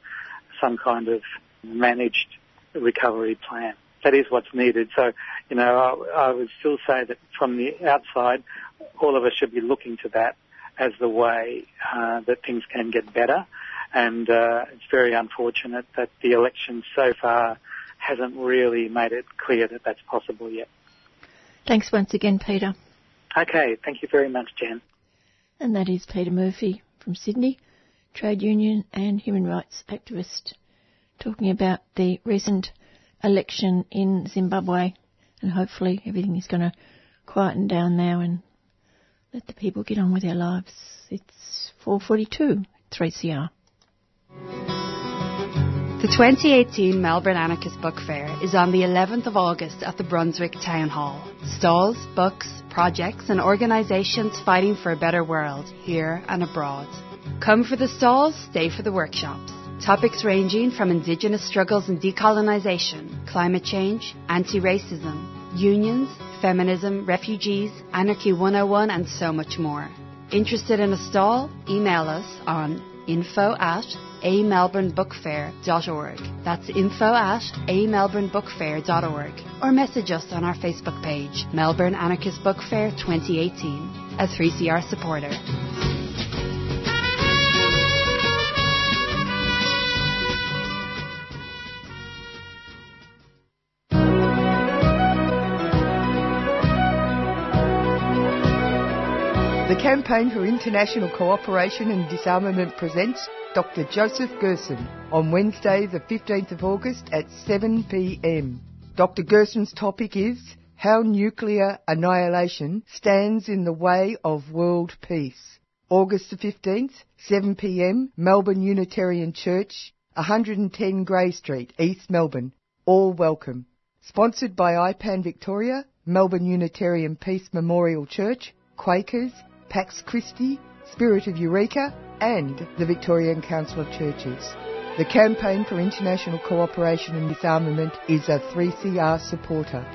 some kind of managed recovery plan. That is what's needed. So, you know, I, I would still say that from the outside, all of us should be looking to that as the way uh, that things can get better. And uh, it's very unfortunate that the election so far hasn't really made it clear that that's possible yet. Thanks once again, Peter. Okay, thank you very much, Jen. And that is Peter Murphy from Sydney, trade union and human rights activist, talking about the recent election in Zimbabwe. And hopefully everything is going to quieten down now and let the people get on with their lives. It's 442, 3CR. The 2018 Melbourne Anarchist Book Fair is on the 11th of August at the Brunswick Town Hall. Stalls, books, projects and organisations fighting for a better world, here and abroad. Come for the stalls, stay for the workshops. Topics ranging from Indigenous struggles and decolonisation, climate change, anti-racism, unions, feminism, refugees, Anarchy 101 and so much more. Interested in a stall? Email us on info at amelbournebookfair.org. That's info at amelbournebookfair.org. Or message us on our Facebook page, Melbourne Anarchist Book Fair 2018, a 3CR supporter. The Campaign for International Cooperation and Disarmament presents Dr. Joseph Gerson on Wednesday, the 15th of August at 7 pm. Dr. Gerson's topic is How Nuclear Annihilation Stands in the Way of World Peace. August the 15th, 7 pm, Melbourne Unitarian Church, 110 Grey Street, East Melbourne. All welcome. Sponsored by IPAN Victoria, Melbourne Unitarian Peace Memorial Church, Quakers, Pax Christi, Spirit of Eureka, and the Victorian Council of Churches. The Campaign for International Cooperation and Disarmament is a 3CR supporter.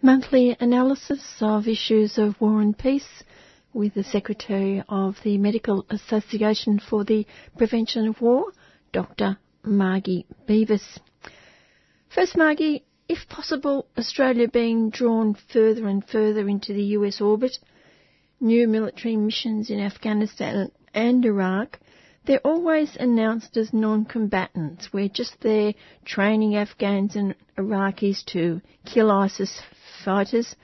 Monthly analysis of issues of war and peace with the Secretary of the Medical Association for the Prevention of War, Dr. Margie Beavis. First, Margie, if possible, Australia being drawn further and further into the US orbit, new military missions in Afghanistan and Iraq, they're always announced as non-combatants. We're just there training Afghans and Iraqis to kill ISIS fighters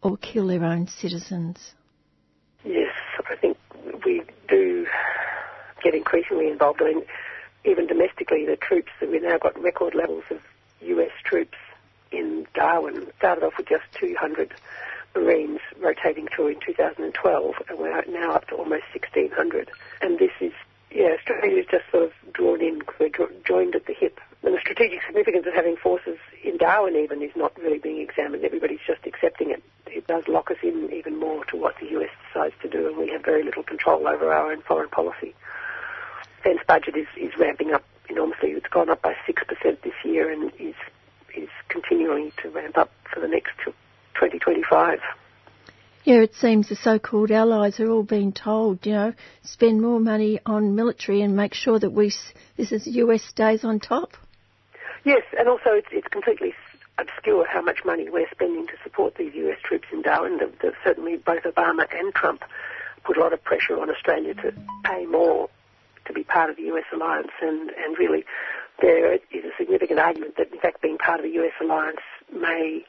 or kill their own citizens. Yes, I think we do get increasingly involved. I mean, even domestically, the troops that we've now got record levels of US troops in Darwin. Started off with just 200 Marines rotating through in 2012, and we're now up to almost 1,600. And this is, yeah, Australia is just sort of drawn in, we're joined at the hip. And the strategic significance of having forces in Darwin even is not really being examined. Everybody's just accepting it. It does lock us in even more to what the US decides to do, and we have very little control over our own foreign policy. Defence budget is, is ramping up enormously. It's gone up by 6% this year and is, is continuing to ramp up for the next 2025. Yeah, it seems the so-called allies are all being told, you know, spend more money on military and make sure that we, this is US stays on top. Yes, and also it's, it's completely obscure how much money we're spending to support these US troops in Darwin. The, the, certainly both Obama and Trump put a lot of pressure on Australia to pay more to be part of the US alliance, and, and really there is a significant argument that in fact being part of the US alliance may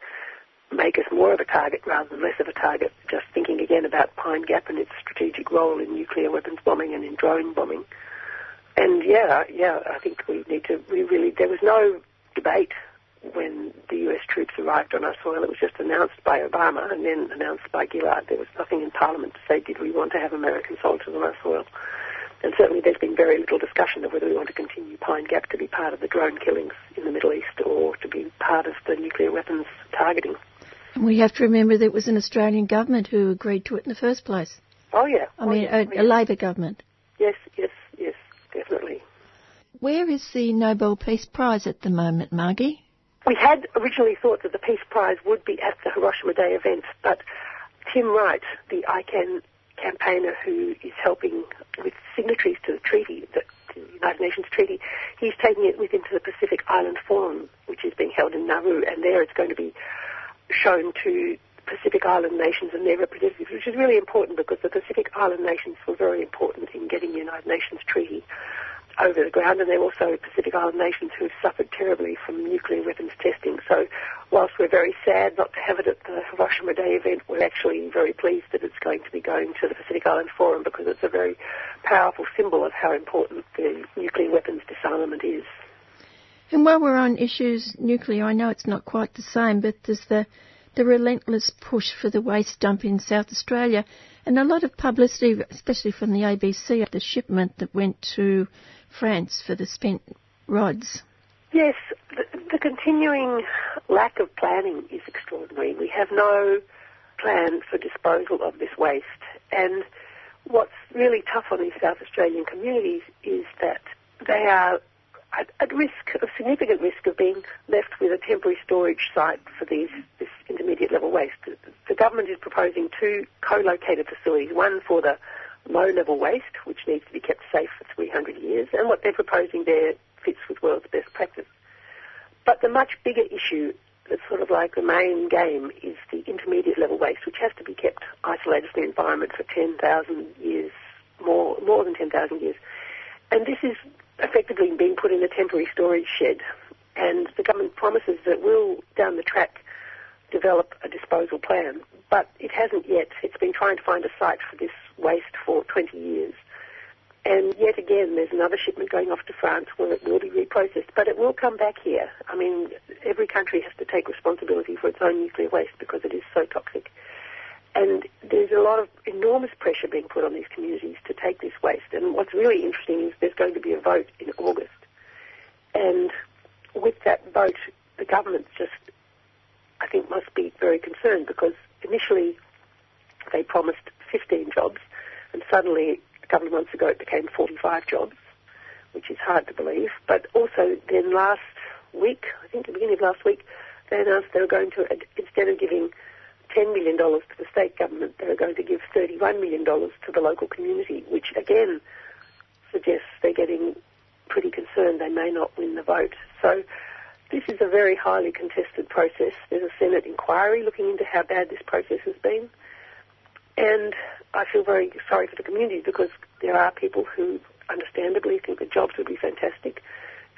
make us more of a target rather than less of a target. Just thinking again about Pine Gap and its strategic role in nuclear weapons bombing and in drone bombing. And yeah, yeah, I think we need to, we really, there was no debate when the US troops arrived on our soil. It was just announced by Obama and then announced by Gillard. There was nothing in Parliament to say, did we want to have American soldiers on our soil? And certainly there's been very little discussion of whether we want to continue Pine Gap to be part of the drone killings in the Middle East or to be part of the nuclear weapons targeting. And we have to remember that it was an Australian government who agreed to it in the first place. Oh, yeah. I oh, mean, yeah. a, a Labor government. Yes, yes, yes, definitely. Where is the Nobel Peace Prize at the moment, Margie? We had originally thought that the Peace Prize would be at the Hiroshima Day event, but Tim Wright, the ICAN campaigner who is helping with signatories to the treaty, the, the United Nations treaty, he's taking it with him to the Pacific Island Forum, which is being held in Nauru, and there it's going to be shown to Pacific Island nations and their representatives, which is really important because the Pacific Island nations were very important in getting the United Nations Treaty over the ground, and they're also Pacific Island nations who have suffered terribly from nuclear weapons testing. So, whilst we're very sad not to have it at the Hiroshima Day event, we're actually very pleased that it's going to be going to the Pacific Island Forum because it's a very powerful symbol of how important the nuclear weapons disarmament is. And while we're on issues nuclear, I know it's not quite the same, but there's the the relentless push for the waste dump in South Australia, and a lot of publicity, especially from the ABC, the shipment that went to France for the spent rods. Yes, the, the continuing lack of planning is extraordinary. We have no plan for disposal of this waste, and what's really tough on these South Australian communities is that they are at, at, risk, of significant risk of being left with a temporary storage site for these, this intermediate level waste. The, government is proposing two co-located facilities, one for the low level waste, which needs to be kept safe for 300 years, and what they're proposing there fits with world's best practice. But the much bigger issue that's sort of like the main game is the intermediate level waste, which has to be kept isolated from the environment for 10,000 years, more, more than 10,000 years. And this is effectively being put in a temporary storage shed. And the government promises that we'll, down the track, develop a disposal plan. But it hasn't yet. It's been trying to find a site for this waste for 20 years. And yet again, there's another shipment going off to France where it will be reprocessed, but it will come back here. I mean, every country has to take responsibility for its own nuclear waste because it is so toxic. And there's a lot of enormous pressure being put on these communities to take this waste. And what's really interesting is there's going to be a vote in August. And with that vote, the government just, I think, must be very concerned because initially they promised 15 jobs, and suddenly, a couple of months ago, it became 45 jobs, which is hard to believe. But also, then last week, I think the beginning of last week, they announced they were going to, instead of giving $10 million to the state government, they were going to give $31 million to the local community, which again suggests they're getting pretty concerned they may not win the vote. So this is a very highly contested process. There's a Senate inquiry looking into how bad this process has been. And I feel very sorry for the community because there are people who understandably think the jobs would be fantastic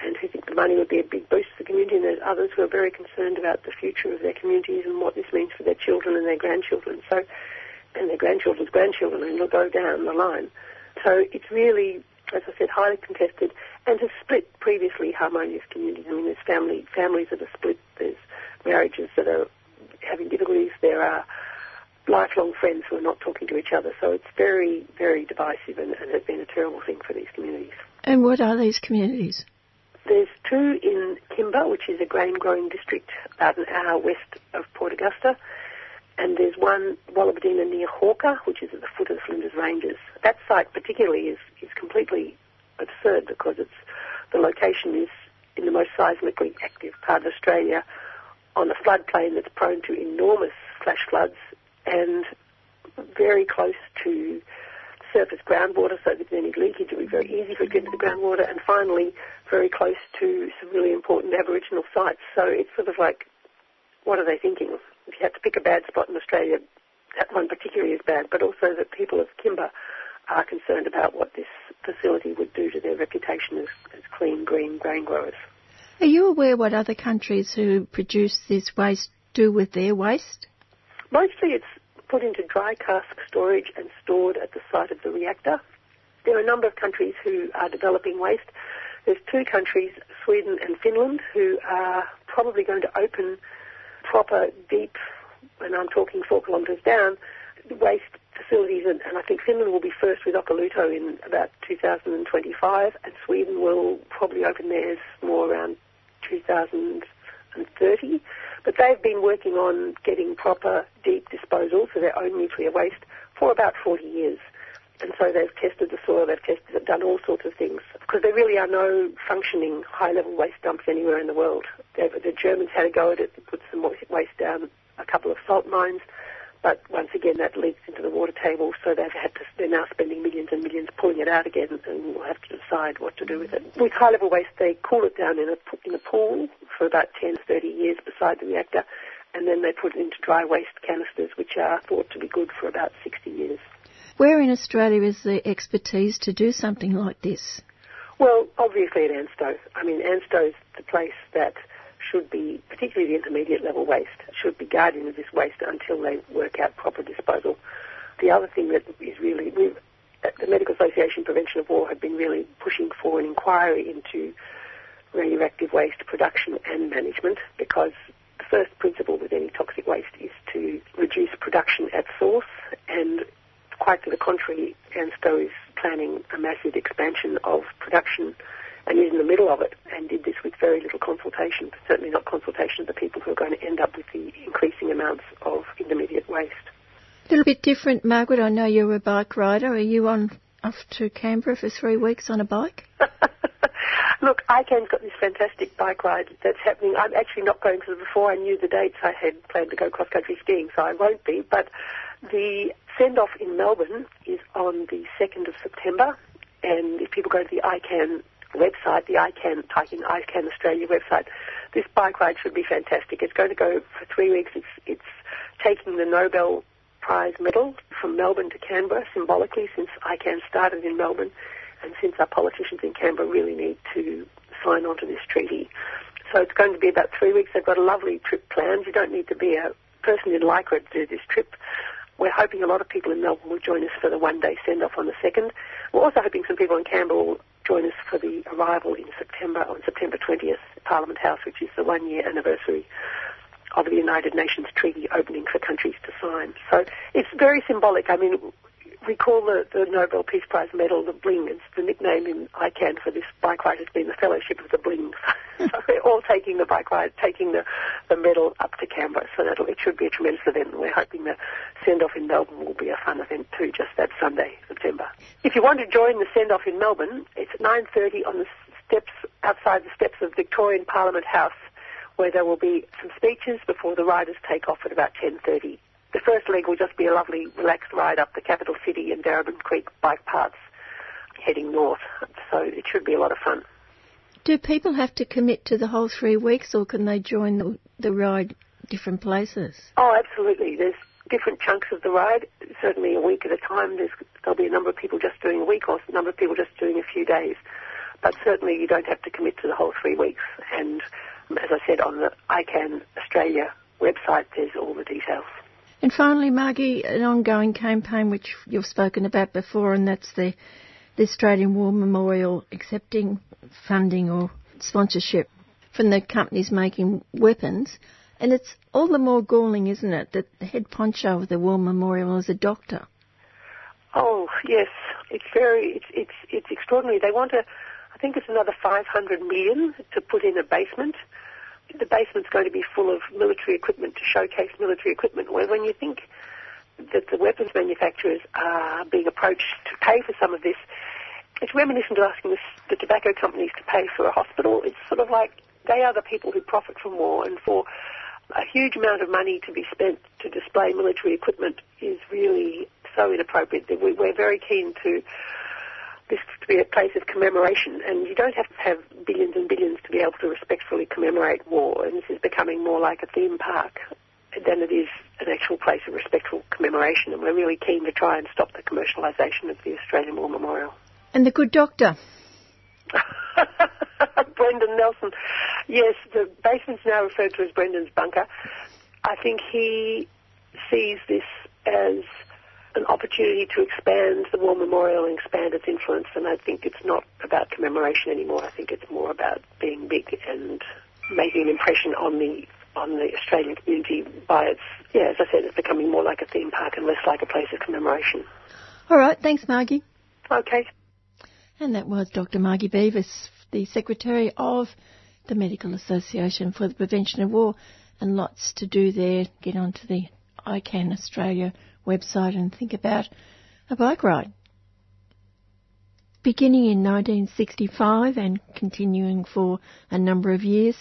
and who think the money would be a big boost to the community, and there's others who are very concerned about the future of their communities and what this means for their children and their grandchildren. So, and their grandchildren's grandchildren, and it'll go down the line. So it's really, as I said, highly contested, and has split previously harmonious communities. I mean, there's family families that are split. There's marriages that are having difficulties. There are lifelong friends who are not talking to each other. So it's very, very divisive and, and has been a terrible thing for these communities. And what are these communities? There's two in Kimber, which is a grain growing district about an hour west of Port Augusta. And there's one, Wallerberdina near Hawker, which is at the foot of the Flinders Ranges. That site particularly is, is completely absurd because it's, the location is in the most seismically active part of Australia on a floodplain that's prone to enormous flash floods and very close to surface groundwater, so if there's any leakage, it would be very easy for it to get into the groundwater, and finally, very close to some really important Aboriginal sites. So it's sort of like, what are they thinking? If you had to pick a bad spot in Australia, that one particularly is bad, but also that people of Kimber are concerned about what this facility would do to their reputation as, as clean, green grain growers. Are you aware what other countries who produce this waste do with their waste? Mostly it's put into dry cask storage and stored at the site of the reactor. There are a number of countries who are developing waste. There's two countries, Sweden and Finland, who are probably going to open proper deep, and I'm talking four kilometres down, waste facilities, and, and, I think Finland will be first with Olkiluoto in about 2025, and Sweden will probably open theirs more around 2030. But they've been working on getting proper deep disposal for their own nuclear waste for about 40 years. And so they've tested the soil, they've tested, they've done all sorts of things because there really are no functioning high-level waste dumps anywhere in the world. They've, the Germans had a go at it, put some waste down a couple of salt mines, but once again that leaks into the water table, so they've had to, they're now spending millions and millions pulling it out again, and we'll have to decide what to do with it. With high-level waste, they cool it down in a in a pool for about 10, 30 years beside the reactor, and then they put it into dry waste canisters, which are thought to be good for about 60 years. Where in Australia is the expertise to do something like this? Well, obviously at ANSTO. I mean, ANSTO is the place that should be, particularly the intermediate level waste, should be guardian of this waste until they work out proper disposal. The other thing that is really, uh, the Medical Association Prevention of War have been really pushing for an inquiry into radioactive waste production and management because the first principle with any toxic waste is to reduce production at source and quite to the contrary, ANSTO is planning a massive expansion of production and is in the middle of it and did this with very little consultation, certainly not consultation of the people who are going to end up with the increasing amounts of intermediate waste. A little bit different, Margaret. I know you're a bike rider. Are you on off to Canberra for three weeks on a bike? Look, ICAN's got this fantastic bike ride that's happening. I'm actually not going because before I knew the dates I had planned to go cross country skiing, so I won't be. But the send off in Melbourne is on the 2nd of September, and if people go to the ICAN website, the ICAN, typing ICAN Australia website, this bike ride should be fantastic. It's going to go for three weeks. It's, it's taking the Nobel Prize medal from Melbourne to Canberra symbolically since ICAN started in Melbourne and since our politicians in Canberra really need to sign on to this treaty. So it's going to be about three weeks. They've got a lovely trip planned. You don't need to be a person in Lycra to do this trip. We're hoping a lot of people in Melbourne will join us for the one-day send-off on the 2nd. We're also hoping some people in Canberra will join us for the arrival in September, on September 20th, Parliament House, which is the one-year anniversary of the United Nations Treaty opening for countries to sign. So it's very symbolic. I mean, we call the, the Nobel Peace Prize medal the bling. It's the nickname in ICAN for this bike ride has been the Fellowship of the Bling. so we're all taking the bike ride, taking the, the medal up to Canberra. So that'll, it should be a tremendous event. We're hoping the send-off in Melbourne will be a fun event too, just that Sunday, September. If you want to join the send-off in Melbourne, it's at 9.30 on the steps, outside the steps of Victorian Parliament House, where there will be some speeches before the riders take off at about 10.30 the first leg will just be a lovely, relaxed ride up the capital city and Darebin Creek bike paths heading north. So it should be a lot of fun. Do people have to commit to the whole three weeks or can they join the, the ride different places? Oh, absolutely. There's different chunks of the ride, certainly a week at a time. There's, there'll be a number of people just doing a week or a number of people just doing a few days. But certainly you don't have to commit to the whole three weeks. And as I said, on the ICAN Australia website, there's all the details. And finally, Margie, an ongoing campaign which you've spoken about before, and that's the, the Australian War Memorial accepting funding or sponsorship from the companies making weapons. And it's all the more galling, isn't it, that the head poncho of the War Memorial is a doctor. Oh yes, it's very it's it's it's extraordinary. They want to, I think it's another 500 million to put in a basement. The basement's going to be full of military equipment to showcase military equipment. Where when you think that the weapons manufacturers are being approached to pay for some of this, it's reminiscent of asking the, tobacco companies to pay for a hospital. It's sort of like they are the people who profit from war, and for a huge amount of money to be spent to display military equipment is really so inappropriate that we, we're very keen to this to be a place of commemoration, and you don't have to have billions and billions to be able to respectfully commemorate war, and this is becoming more like a theme park than it is an actual place of respectful commemoration, and we're really keen to try and stop the commercialisation of the Australian War Memorial. And the good doctor. Brendan Nelson. Yes, the basement's now referred to as Brendan's bunker. I think he sees this as an opportunity to expand the War Memorial and expand its influence, and I think it's not about commemoration anymore. I think it's more about being big and making an impression on the on the Australian community by its, yeah, as I said, it's becoming more like a theme park and less like a place of commemoration. All right, thanks, Margie. Okay. And that was Dr. Margie Beavis, the Secretary of the Medical Association for the Prevention of War, and lots to do there. Get onto the ICAN Australia website and think about a bike ride. Beginning in 1965 and continuing for a number of years,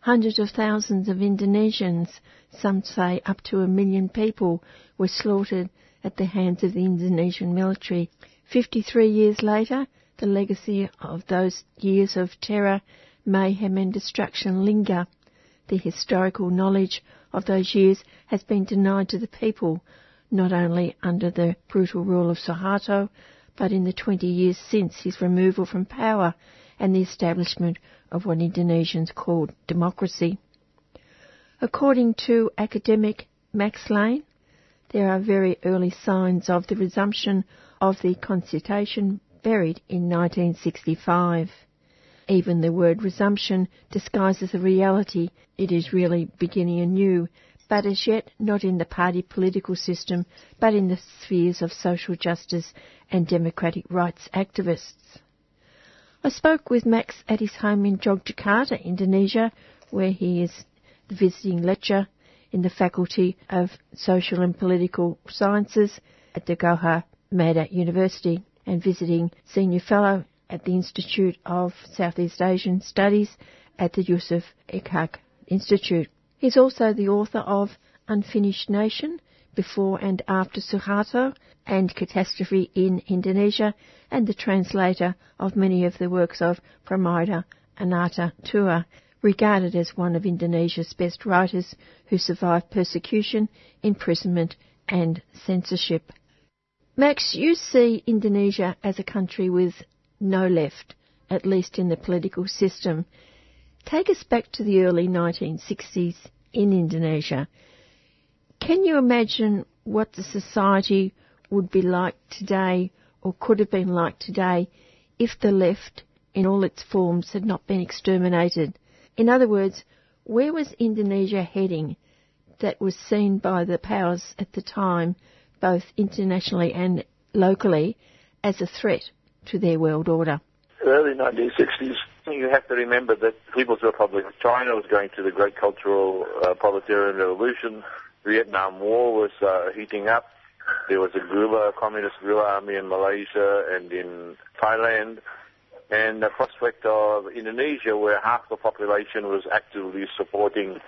hundreds of thousands of Indonesians, some say up to a million people, were slaughtered at the hands of the Indonesian military. 53 years later, the legacy of those years of terror, mayhem and destruction linger. The historical knowledge of those years has been denied to the people, not only under the brutal rule of Suharto, but in the 20 years since his removal from power and the establishment of what Indonesians called democracy. According to academic Max Lane, there are very early signs of the resumption of the consultation buried in 1965. Even the word resumption disguises a reality. It is really beginning anew, but as yet not in the party political system, but in the spheres of social justice and democratic rights activists. I spoke with Max at his home in Yogyakarta, Indonesia, where he is the visiting lecturer in the Faculty of Social and Political Sciences at the Gajah Mada University and visiting senior fellow at the Institute of Southeast Asian Studies at the Yusof Ishak Institute. He's also the author of Unfinished Nation, Before and After Suharto and Catastrophe in Indonesia, and the translator of many of the works of Pramoeda Anantathur, regarded as one of Indonesia's best writers who survived persecution, imprisonment and censorship. Max, you see Indonesia as a country with no left, at least in the political system. Take us back to the early 1960s in Indonesia. Can you imagine what the society would be like today or could have been like today if the left in all its forms had not been exterminated? In other words, where was Indonesia heading that was seen by the powers at the time both internationally and locally, as a threat to their world order. Early 1960s, you have to remember that People's Republic of China was going through the great cultural uh, proletarian revolution. Vietnam War was uh, heating up. There was a guerrilla, communist guerrilla army in Malaysia and in Thailand. And the prospect of Indonesia, where half the population was actively supporting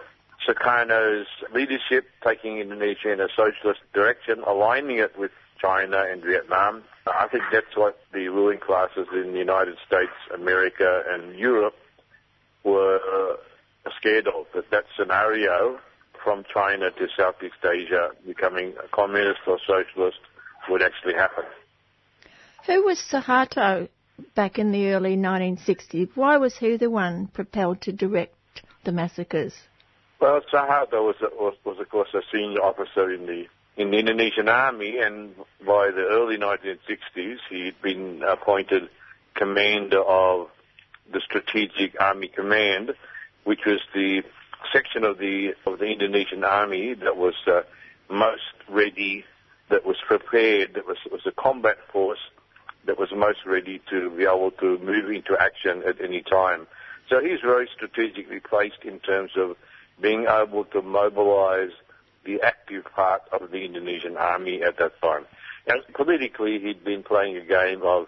Sukarno's leadership, taking Indonesia in a socialist direction, aligning it with China and Vietnam. I think that's what the ruling classes in the United States, America, and Europe were uh, scared of, that that scenario from China to Southeast Asia becoming a communist or socialist would actually happen. Who was Suharto back in the early 1960s? Why was he the one propelled to direct the massacres? Well, Suharto was, was, was of course a senior officer in the in the Indonesian army, and by the early 1960s, he'd been appointed commander of the Strategic Army Command, which was the section of the of the Indonesian army that was uh, most ready, that was prepared, that was was a combat force that was most ready to be able to move into action at any time. So he's very strategically placed in terms of being able to mobilize the active part of the Indonesian army at that time. And politically, he'd been playing a game of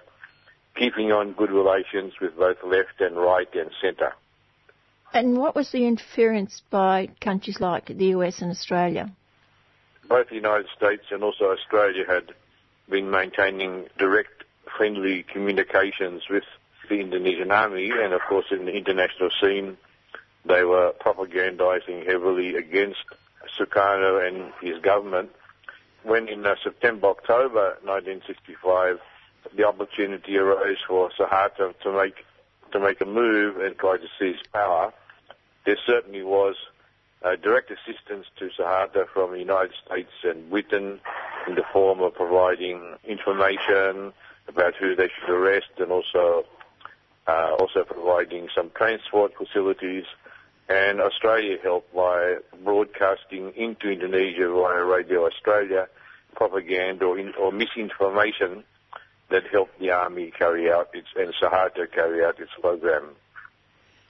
keeping on good relations with both left and right and centre. And what was the interference by countries like the US and Australia? Both the United States and also Australia had been maintaining direct friendly communications with the Indonesian army and of course in the international scene they were propagandizing heavily against Sukarno and his government. When in uh, September, October 1965, the opportunity arose for Suharto to make to make a move and try to seize power, there certainly was uh, direct assistance to Suharto from the United States and Britain in the form of providing information about who they should arrest and also uh, also providing some transport facilities. And Australia helped by broadcasting into Indonesia via Radio Australia propaganda or, in, or misinformation that helped the army carry out its and Suharto carry out its program.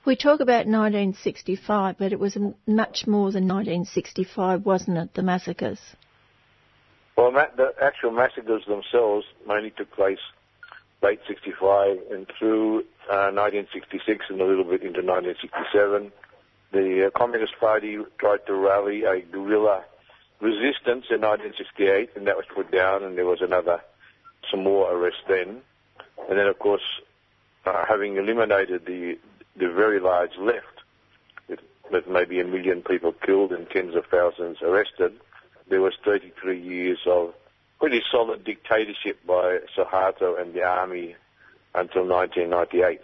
We talk about 1965, but it was much more than 1965, wasn't it? The massacres. Well, the actual massacres themselves mainly took place late 65 and through uh, 1966 and a little bit into 1967. The uh, Communist Party tried to rally a guerrilla resistance in 1968, and that was put down, and there was another, some more arrests then. And then, of course, uh, having eliminated the the very large left, with, with maybe a million people killed and tens of thousands arrested, there was 33 years of pretty solid dictatorship by Suharto and the army until 1998.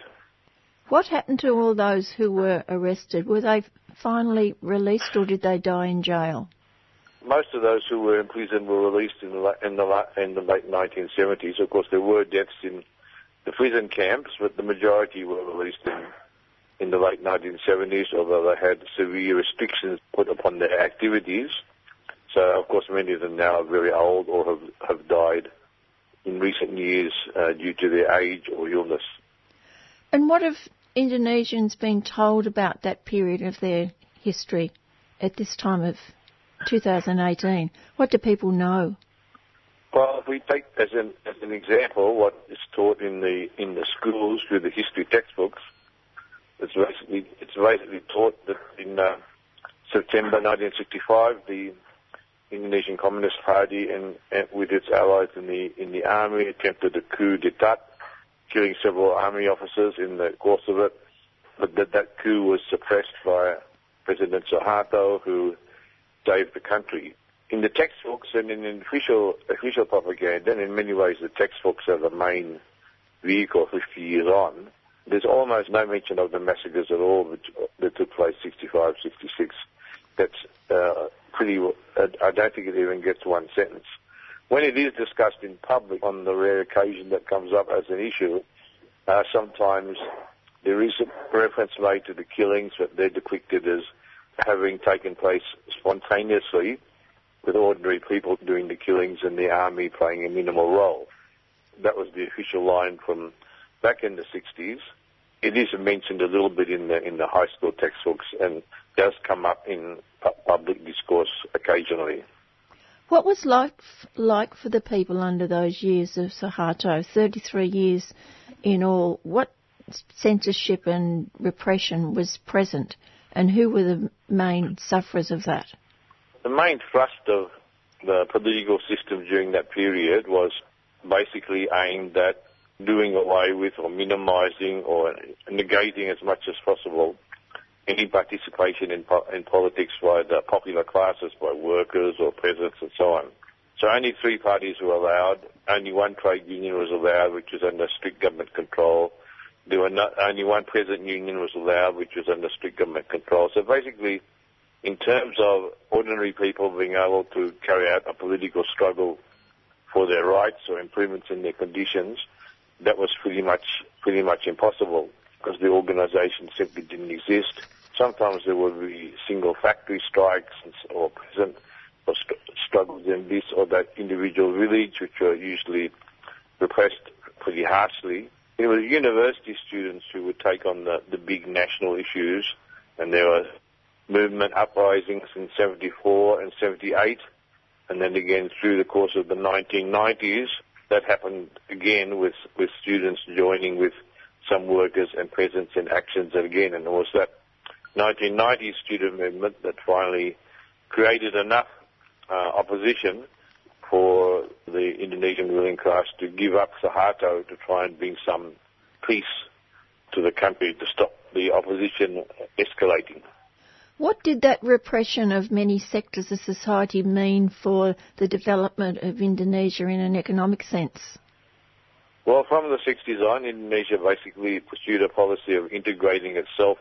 What happened to all those who were arrested? Were they finally released or did they die in jail? Most of those who were in prison were released in the, in the, in the late 1970s. Of course, there were deaths in the prison camps, but the majority were released in in the late 1970s, although they had severe restrictions put upon their activities. So, of course, many of them now are very old or have, have died in recent years uh, due to their age or illness. And what have Indonesians been told about that period of their history at this time of 2018? What do people know? Well, if we take as an, as an example what is taught in the in the schools through the history textbooks, it's basically it's basically taught that in uh, September 1965, the Indonesian Communist Party and, and, with its allies in the in the army attempted a coup d'état, killing several army officers in the course of it. But that that coup was suppressed by President Suharto, who saved the country. In the textbooks and in official official propaganda, and in many ways the textbooks are the main vehicle 50 years on there's almost no mention of the massacres at all that, took place 65, 66. That's uh, pretty. I don't think it even gets one sentence. When it is discussed in public, on the rare occasion that comes up as an issue, uh, sometimes there is a reference made to the killings, but they're depicted as having taken place spontaneously, with ordinary people doing the killings and the army playing a minimal role. That was the official line from back in the 60s. It is mentioned a little bit in the in the high school textbooks and does come up in pu- public discourse occasionally. What was life like for the people under those years of Suharto? 33 years in all. What censorship and repression was present, and who were the main sufferers of that? The main thrust of the political system during that period was basically aimed at doing away with or minimizing or negating as much as possible any participation in, po- in politics by the popular classes, by workers or peasants and so on. So only three parties were allowed. Only one trade union was allowed, which was under strict government control. There were not, only one peasant union was allowed, which was under strict government control. So basically, in terms of ordinary people being able to carry out a political struggle for their rights or improvements in their conditions, that was pretty much pretty much impossible because the organisation simply didn't exist. sometimes there would be single factory strikes or present or st- struggles in this or that individual village, which were usually repressed pretty harshly. It was university students who would take on the, the big national issues, and there were movement uprisings in 74 and 78, and then again through the course of the 1990s, that happened again with, with students joining with some workers and peasants in actions again, and it was that 1990 student movement that finally created enough uh, opposition for the Indonesian ruling class to give up Suharto to try and bring some peace to the country to stop the opposition escalating. What did that repression of many sectors of society mean for the development of Indonesia in an economic sense? Well, from the 60s on, Indonesia basically pursued a policy of integrating itself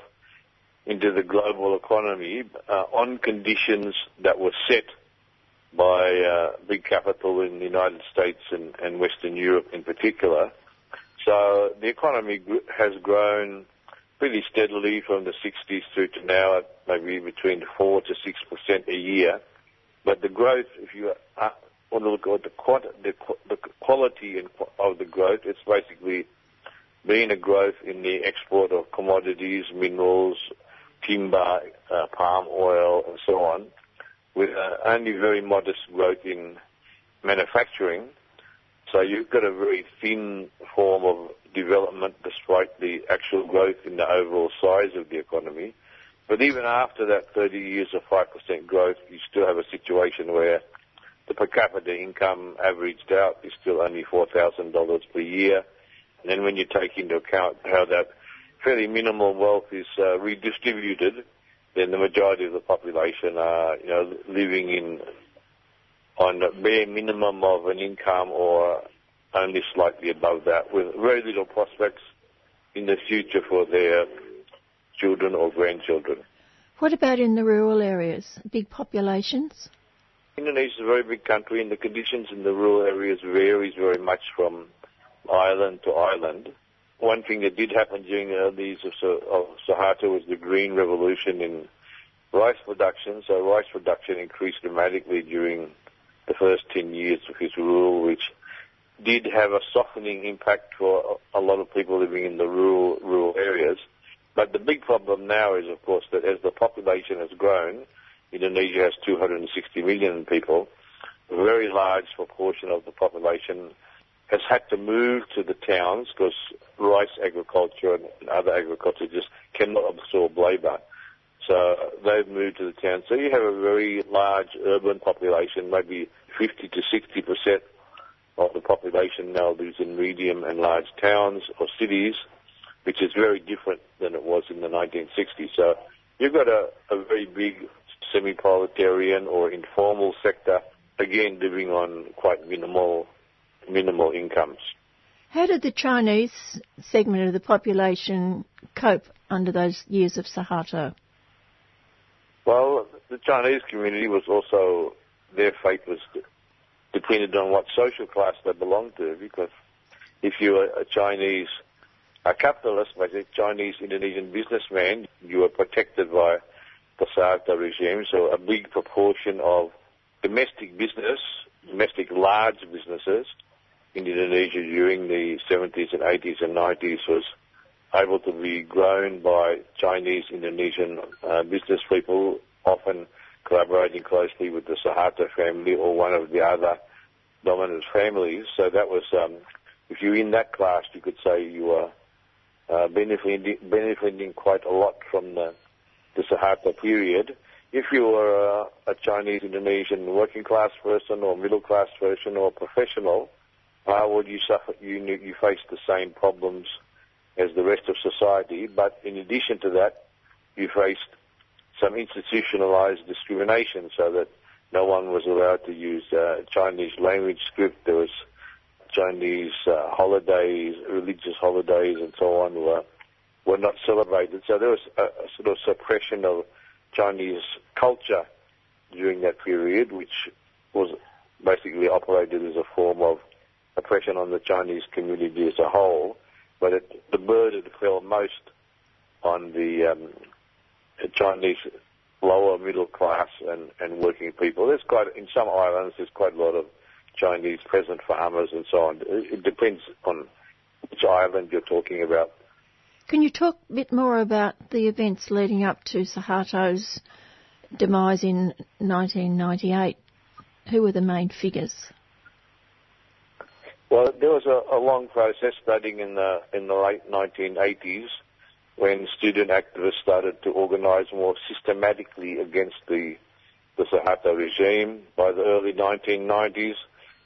into the global economy uh, on conditions that were set by uh, big capital in the United States and, and, Western Europe in particular. So the economy has grown pretty steadily from the 60s through to now at maybe between 4 to 6% a year. But the growth, if you to look at the, the, the quality of the growth, it's basically been a growth in the export of commodities, minerals, timber, uh, palm oil, and so on, with uh, only very modest growth in manufacturing. So you've got a very thin form of development despite the actual growth in the overall size of the economy. But even after that 30 years of 5% growth, you still have a situation where the per capita income averaged out is still only $4,000 per year. And then when you take into account how that fairly minimal wealth is uh, redistributed, then the majority of the population are, you know, living in on a bare minimum of an income or only slightly above that, with very little prospects in the future for their children or grandchildren. What about in the rural areas? Big populations? Indonesia is a very big country, and the conditions in the rural areas varies very much from island to island one thing that did happen during the early of, of Suharto was the green revolution in rice production. So rice production increased dramatically during the first 10 years of his rule, which did have a softening impact for a lot of people living in the rural rural areas. But the big problem now is, of course, that as the population has grown, Indonesia has 260 million people. A very large proportion of the population has had to move to the towns because rice agriculture and other agriculture just cannot absorb labour. So they've moved to the towns. So you have a very large urban population, maybe 50 to 60 percent of the population now lives in medium and large towns or cities, which is very different than it was in the 1960s. So you've got a, a very big semi-proletarian or informal sector, again living on quite minimal minimal incomes. How did the Chinese segment of the population cope under those years of Suharto? Well, the Chinese community was also, their fate was depended on what social class they belonged to because if you were a Chinese a capitalist, like a Chinese Indonesian businessman, you were protected by the Suharto regime, so a big proportion of domestic business, domestic large businesses, in Indonesia during the 70s and 80s and 90s was able to be grown by Chinese Indonesian uh, business people, often collaborating closely with the Suharto family or one of the other dominant families. So that was, um, if you're in that class, you could say you were uh, benefiting, benefiting quite a lot from the, the Suharto period. If you were a Chinese Indonesian working class person or middle class person or professional, how would you suffer? You, you face the same problems as the rest of society, but in addition to that, you faced some institutionalized discrimination so that no one was allowed to use uh, Chinese language script. There was Chinese uh, holidays, religious holidays, and so on were were not celebrated. So there was a, a sort of suppression of Chinese culture during that period, which was basically operated as a form of oppression on the Chinese community as a whole, but it, the burden fell most on the um, Chinese lower middle class and, and working people. There's quite in some islands there's quite a lot of Chinese peasant farmers and so on. It, it depends on which island you're talking about. Can you talk a bit more about the events leading up to Suharto's demise in 1998? Who were the main figures? Well, there was a, a long process starting in the in the late 1980s when student activists started to organize more systematically against the the Suharto regime. By the early 1990s,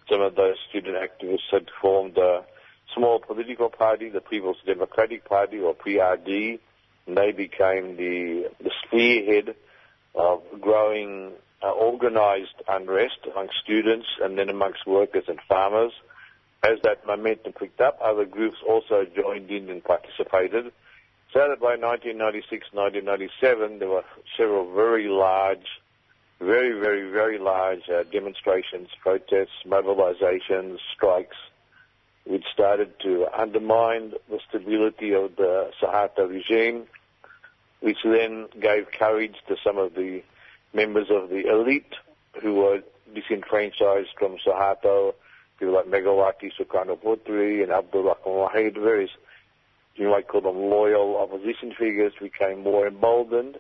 some of those student activists had formed a small political party, the People's Democratic Party, or PRD, and they became the, the spearhead of growing uh, organized unrest amongst students and then amongst workers and farmers. As that momentum picked up, other groups also joined in and participated. So that by 1996, 1997, there were several very large, very, very, very large uh, demonstrations, protests, mobilizations, strikes, which started to undermine the stability of the Suharto regime, which then gave courage to some of the members of the elite who were disenfranchised from Suharto, people like Megawati Sukarnoputri and Abdurrahman Wahid, various, you might call them loyal opposition figures, became more emboldened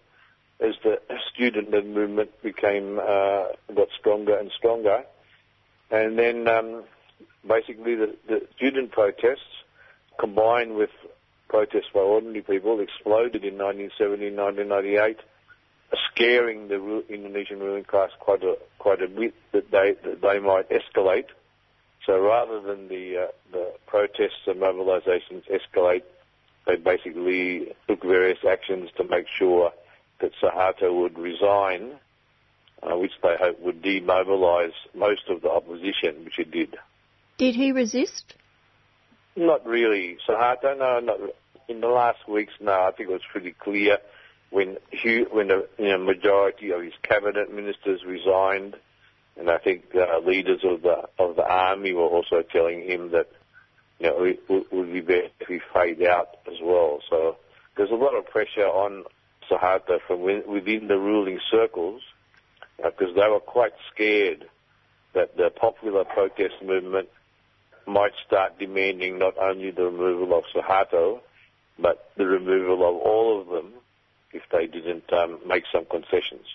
as the student movement became, uh, got stronger and stronger. And then um, basically the, the student protests combined with protests by ordinary people exploded in 1970, 1998, scaring the Indonesian ruling class quite a quite a bit that they that they might escalate. So rather than the uh, the protests and mobilisations escalate, they basically took various actions to make sure that Suharto would resign, uh, which they hope would demobilise most of the opposition, which it did. Did he resist? Not really. Suharto, no, not in the last weeks. No, I think it was pretty clear when he, when the you know, majority of his cabinet ministers resigned, and I think uh, leaders of the of the army were also telling him that you know it would be better if he fade out as well. So there's a lot of pressure on Suharto from within the ruling circles because uh, they were quite scared that the popular protest movement might start demanding not only the removal of Suharto, but the removal of all of them if they didn't um, make some concessions.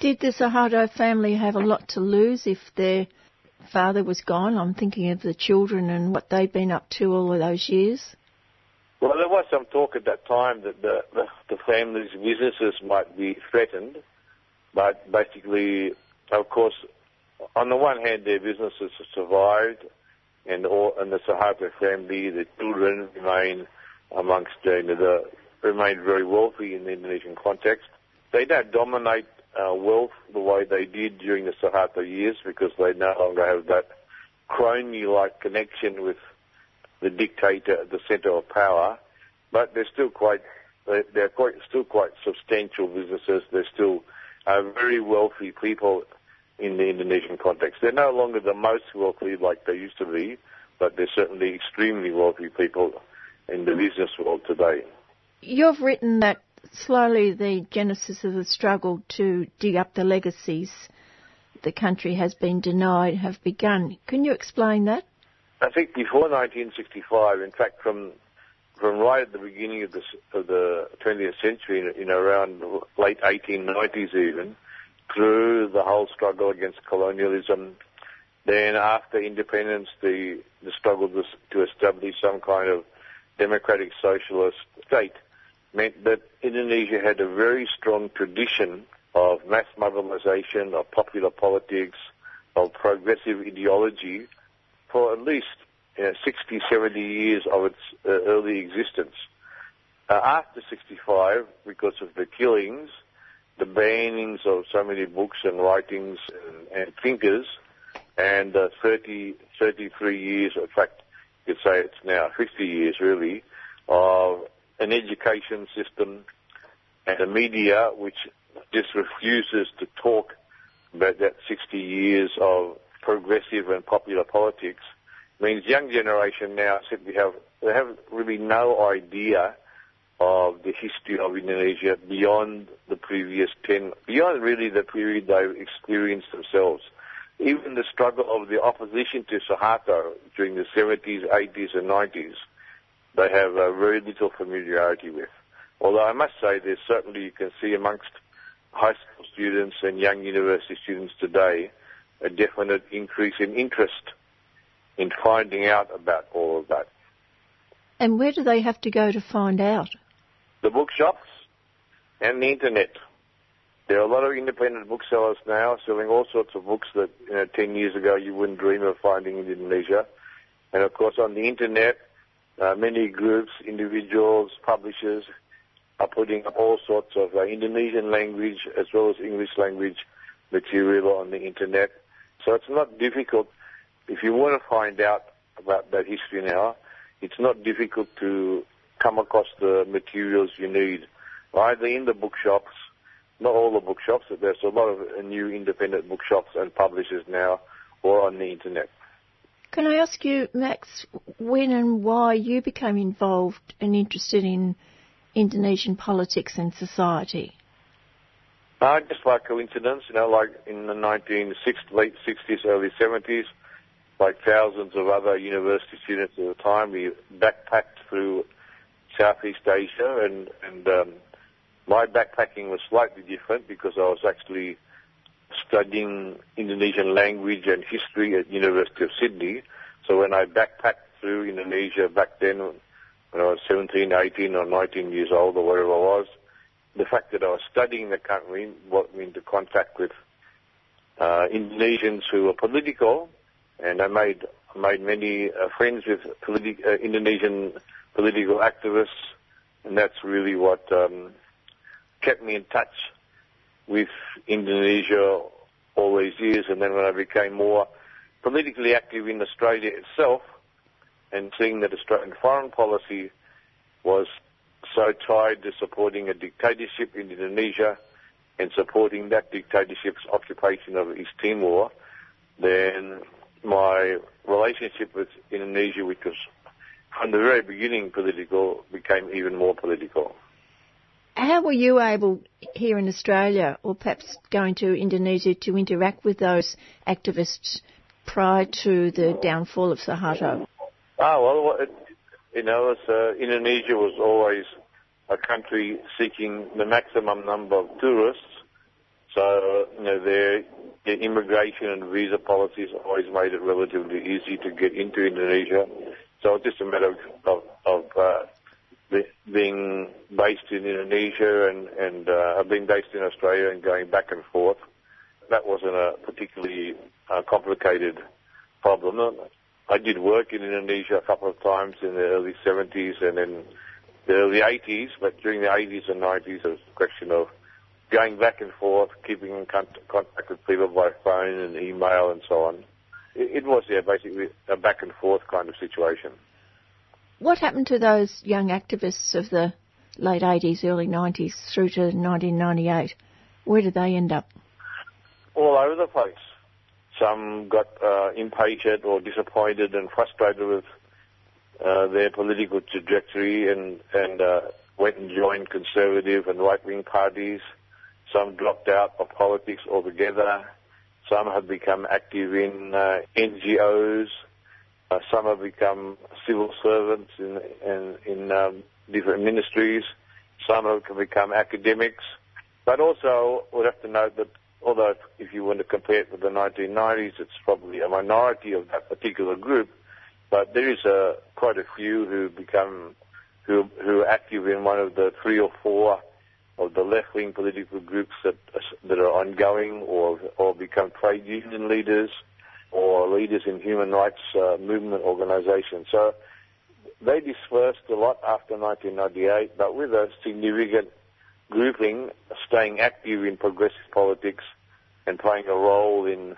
Did the Suharto family have a lot to lose if their father was gone? I'm thinking of the children and what they've been up to all of those years. Well, there was some talk at that time that the, the, the family's businesses might be threatened, but basically, of course, on the one hand, their businesses survived, and all, and the Suharto family, the children remain amongst you know, the remain very wealthy in the Indonesian context. They don't dominate uh, wealth the way they did during the Suharto years because they no longer have that crony-like connection with the dictator at the centre of power. But they're still quite they're quite still quite substantial businesses. They're still uh, very wealthy people in the Indonesian context. They're no longer the most wealthy like they used to be, but they're certainly extremely wealthy people in the business world today. You've written that slowly the genesis of the struggle to dig up the legacies the country has been denied have begun. Can you explain that? I think before 1965, in fact, from from right at the beginning of the, of the 20th century, in, in around late 1890s even, through the whole struggle against colonialism, then after independence, the the struggle to, to establish some kind of democratic socialist state meant that Indonesia had a very strong tradition of mass mobilization, of popular politics, of progressive ideology for at least you know, 60, 70 years of its uh, early existence. Uh, after 65, because of the killings, the bannings of so many books and writings and, and thinkers, and uh, 30, 33 years, in fact, you could say it's now 50 years really, of an education system and a media which just refuses to talk about that 60 years of progressive and popular politics means young generation now simply have they have really no idea of the history of Indonesia beyond the previous 10, beyond really the period they've experienced themselves. Even the struggle of the opposition to Suharto during the 70s, 80s, and 90s, they have uh, very little familiarity with. Although I must say, there's certainly you can see amongst high school students and young university students today a definite increase in interest in finding out about all of that. And where do they have to go to find out? The bookshops and the internet. There are a lot of independent booksellers now selling all sorts of books that you know, 10 years ago you wouldn't dream of finding in Indonesia. And of course on the internet, uh, many groups, individuals, publishers are putting up all sorts of uh, Indonesian language as well as English language material on the internet. So it's not difficult. If you want to find out about that history now, it's not difficult to come across the materials you need, either in the bookshops, not all the bookshops, but there's a lot of new independent bookshops and publishers now, or on the internet. Can I ask you, Max, when and why you became involved and interested in Indonesian politics and society? Uh, just by coincidence, you know, like in the 1960s, late 60s, early 70s, like thousands of other university students at the time, we backpacked through Southeast Asia, and and um, my backpacking was slightly different because I was actually studying Indonesian language and history at University of Sydney. So when I backpacked through Indonesia back then, when I was 17, 18, or 19 years old, or whatever I was, the fact that I was studying the country brought me into contact with uh, Indonesians who were political, and I made made many uh, friends with politi- uh, Indonesian political activists, and that's really what um, kept me in touch with Indonesia all these years. And then when I became more politically active in Australia itself, and seeing that Australian foreign policy was so tied to supporting a dictatorship in Indonesia and supporting that dictatorship's occupation of East Timor, then my relationship with Indonesia, which was from the very beginning political, became even more political. How were you able here in Australia, or perhaps going to Indonesia, to interact with those activists prior to the downfall of Suharto? Ah, well, it, you know, uh, Indonesia was always a country seeking the maximum number of tourists. So, you know, their, their immigration and visa policies always made it relatively easy to get into Indonesia. So it's just a matter of, of, uh, being based in Indonesia and, and uh, being based in Australia and going back and forth. That wasn't a particularly uh, complicated problem. I did work in Indonesia a couple of times in the early 70s and in the early 80s, but during the 80s and 90s, it was a question of going back and forth, keeping in contact with people by phone and email and so on. It, it was, yeah, basically a back and forth kind of situation. What happened to those young activists of the late 80s, early 90s through to 1998? Where did they end up? All over the place. Some got uh, impatient or disappointed and frustrated with uh, their political trajectory and, and uh, went and joined conservative and right-wing parties. Some dropped out of politics altogether. Some have become active in uh, NGOs. Uh, some have become civil servants in, in, in um, different ministries. Some have become academics. But also, we have to note that although if you want to compare it with the 1990s, it's probably a minority of that particular group, but there is a, quite a few who become who who are active in one of the three or four of the left-wing political groups that that are ongoing, or or become trade union leaders, or leaders in human rights uh, movement organisations. So they dispersed a lot after 1998, but with a significant grouping staying active in progressive politics and playing a role in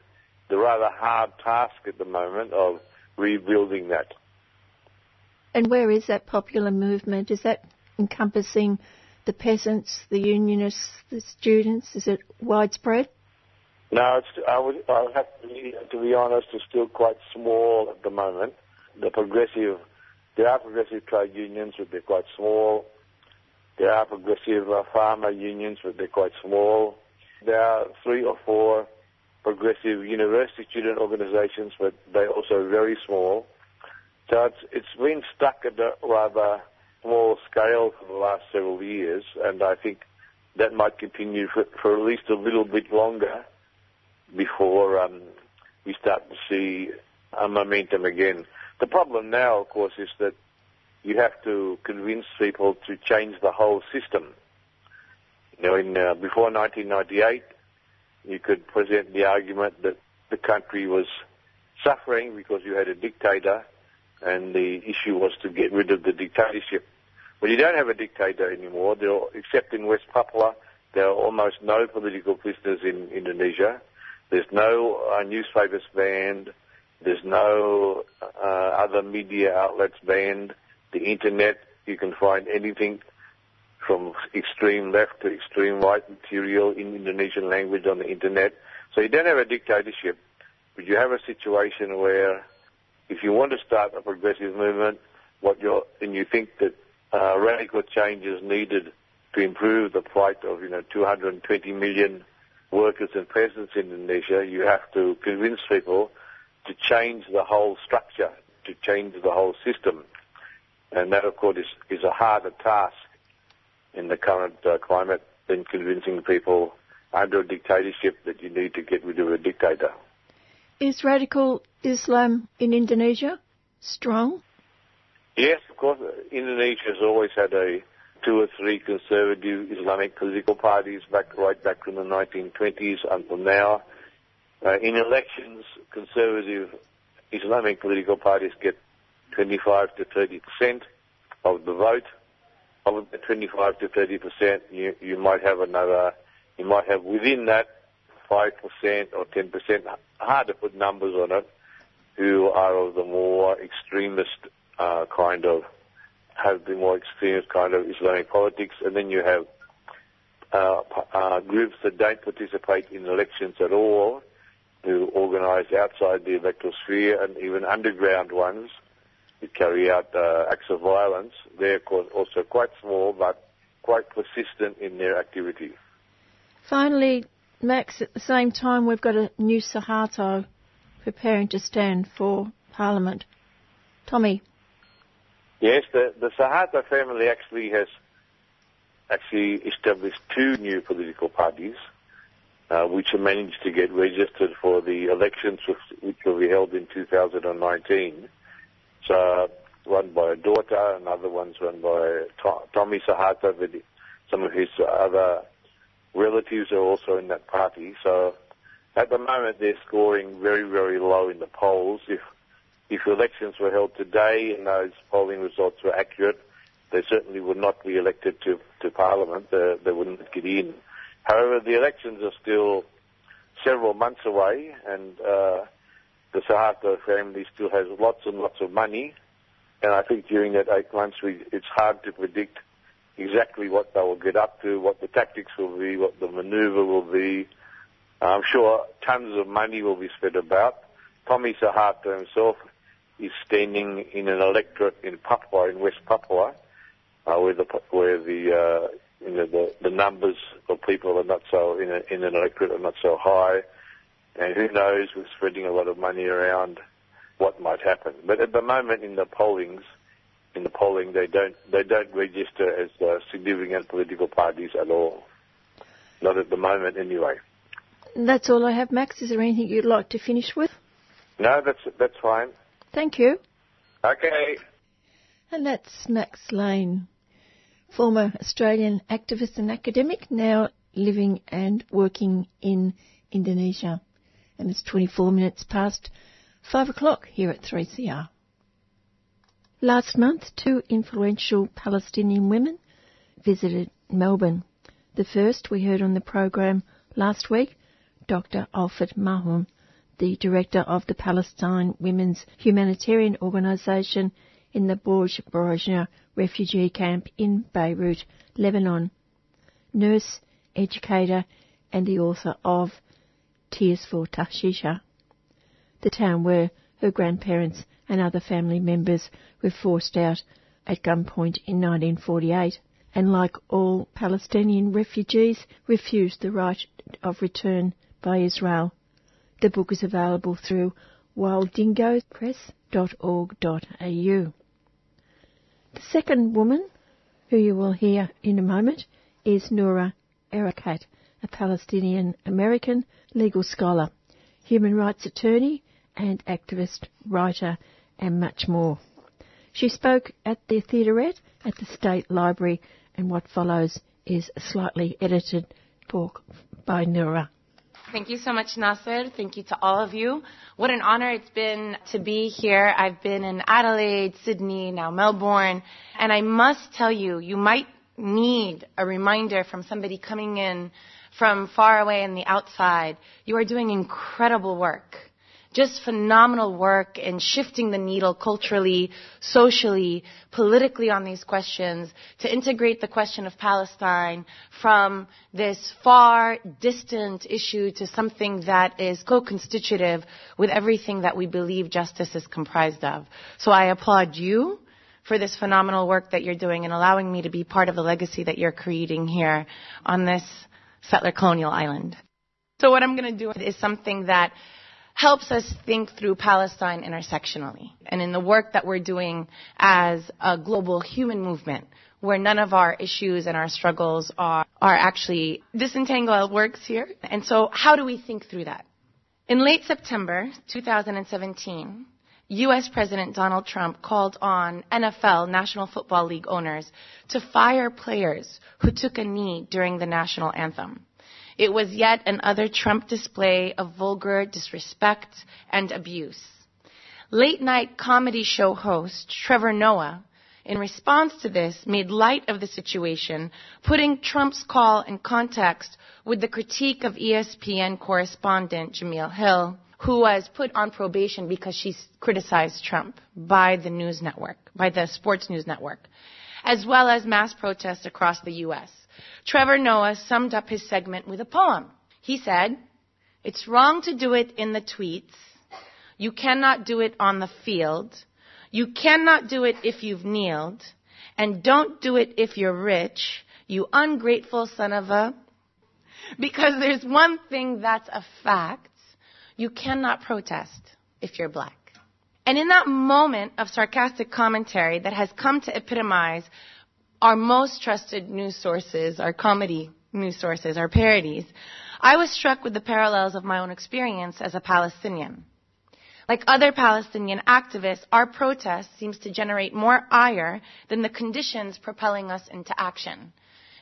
the rather hard task at the moment of rebuilding that. And where is that popular movement? Is that encompassing the peasants, the unionists, the students? Is it widespread? No, it's, I would, I would have to be, to be honest, it's still quite small at the moment. The progressive, there are progressive trade unions, but they're quite small. There are progressive uh, farmer unions, but they're quite small. There are three or four progressive university student organizations, but they're also very small. So it's, it's been stuck at a rather small scale for the last several years, and I think that might continue for, for at least a little bit longer before um, we start to see a momentum again. The problem now, of course, is that you have to convince people to change the whole system. You know, in uh, before 1998, you could present the argument that the country was suffering because you had a dictator, and the issue was to get rid of the dictatorship. Well, you don't have a dictator anymore. Are, except in West Papua, there are almost no political prisoners in Indonesia. There's no uh, newspapers banned. There's no uh, other media outlets banned. The internet, you can find anything from extreme left to extreme right material in Indonesian language on the internet. So you don't have a dictatorship, but you have a situation where if you want to start a progressive movement, what you're, and you think that uh, radical change is needed to improve the plight of, you know, 220 million workers and peasants in Indonesia, you have to convince people to change the whole structure, to change the whole system. And that, of course, is, is a harder task in the current uh, climate than convincing people under a dictatorship that you need to get rid of a dictator. Is radical Islam in Indonesia strong? Yes, of course. Indonesia has always had a two or three conservative Islamic political parties back right back from the 1920s until now. Uh, in elections, conservative Islamic political parties get 25 to 30 percent of the vote. Of the 25 to 30 percent, you, you might have another, you might have within that 5 percent or 10 percent, hard to put numbers on it, who are of the more extremist uh, kind of, have the more extremist kind of Islamic politics, and then you have uh, uh, groups that don't participate in elections at all, who organise outside the electoral sphere, and even underground ones who carry out uh, acts of violence. They're also quite small, but quite persistent in their activity. Finally, Max, at the same time, we've got a new Suharto preparing to stand for Parliament. Tommy. Yes, the, the Suharto family actually has actually established two new political parties, uh, which have managed to get registered for the elections which will be held in 2019. So one by a daughter, another one's run by Tommy Suharto, but some of his other relatives are also in that party. So at the moment they're scoring very, very low in the polls. If if elections were held today and those polling results were accurate, they certainly would not be elected to, to Parliament. They, they wouldn't get in. However, the elections are still several months away, and uh, the Suharto family still has lots and lots of money. And I think during that eight months, we, it's hard to predict exactly what they will get up to, what the tactics will be, what the manoeuvre will be. I'm sure tons of money will be spent about. Tommy Suharto himself is standing in an electorate in Papua, in West Papua, uh, where the where the uh, you know the, the numbers of people are not so in, a, in an electorate are not so high, and who knows with spreading a lot of money around, what might happen. But at the moment in the pollings, in the polling, they don't they don't register as uh, significant political parties at all. Not at the moment, anyway. That's all I have, Max. Is there anything you'd like to finish with? No, that's that's fine. Thank you. Okay. And that's Max Lane, former Australian activist and academic, now living and working in Indonesia. And it's 24 minutes past 5 o'clock here at 3CR. Last month, two influential Palestinian women visited Melbourne. The first we heard on the program last week, Dr. Olfat Mahmoud, the director of the Palestine Women's Humanitarian Organisation in the Burj Barajneh refugee camp in Beirut, Lebanon. Nurse, educator, and the author of Tears for Tarshiha, the town where her grandparents and other family members were forced out at gunpoint in 1948 and like all Palestinian refugees, refused the right of return by Israel. The book is available through wilddingopress.org.au. The second woman, who you will hear in a moment, is Noura Erakat, a Palestinian American legal scholar, human rights attorney, and activist, writer, and much more. She spoke at the Theaterette at the State Library, and what follows is slightly edited talk by Noura. Thank you so much, Nasser. Thank you to all of you. What an honor it's been to be here. I've been in Adelaide, Sydney, now Melbourne, and I must tell you, you might need a reminder from somebody coming in from far away in the outside. You are doing incredible work just phenomenal work in shifting the needle culturally, socially, politically on these questions to integrate the question of Palestine from this far distant issue to something that is co-constitutive with everything that we believe justice is comprised of. So I applaud you for this phenomenal work that you're doing and allowing me to be part of the legacy that you're creating here on this settler colonial island. So what I'm going to do is something that helps us think through Palestine intersectionally. And in the work that we're doing as a global human movement, where none of our issues and our struggles are, are actually disentangled works here. And so how do we think through that? In late September 2017, U.S. President Donald Trump called on NFL, National Football League owners, to fire players who took a knee during the national anthem. It was yet another Trump display of vulgar disrespect and abuse. Late night comedy show host Trevor Noah, in response to this, made light of the situation, putting Trump's call in context with the critique of ESPN correspondent Jemele Hill, who was put on probation because she criticized Trump by the news network, by the sports news network, as well as mass protests across the U.S. Trevor Noah summed up his segment with a poem. He said, It's wrong to do it in the tweets. You cannot do it on the field. You cannot do it if you've kneeled. And don't do it if you're rich, you ungrateful son of a. Because there's one thing that's a fact. You cannot protest if you're black. And in that moment of sarcastic commentary that has come to epitomize our most trusted news sources, our comedy news sources, our parodies, I was struck with the parallels of my own experience as a Palestinian. Like other Palestinian activists, our protest seems to generate more ire than the conditions propelling us into action.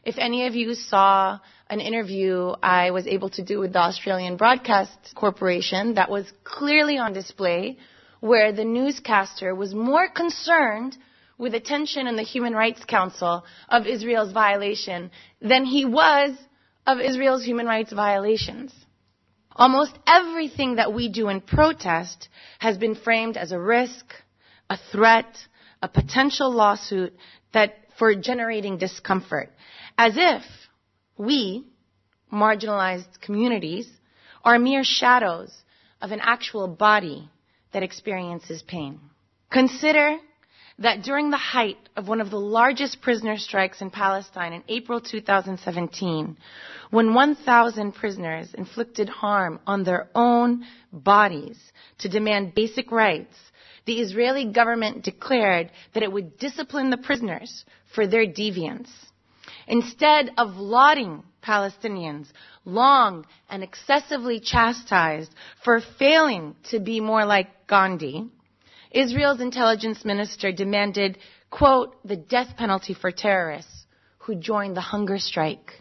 If any of you saw an interview I was able to do with the Australian Broadcast Corporation that was clearly on display, where the newscaster was more concerned with attention in the Human Rights Council of Israel's violation than he was of Israel's human rights violations. Almost everything that we do in protest has been framed as a risk, a threat, a potential lawsuit that for generating discomfort. As if we, marginalized communities, are mere shadows of an actual body that experiences pain. Consider that during the height of one of the largest prisoner strikes in Palestine in April 2017, when 1,000 prisoners inflicted harm on their own bodies to demand basic rights, the Israeli government declared that it would discipline the prisoners for their deviance. Instead of lauding Palestinians long and excessively chastised for failing to be more like Gandhi, Israel's intelligence minister demanded, quote, the death penalty for terrorists who joined the hunger strike.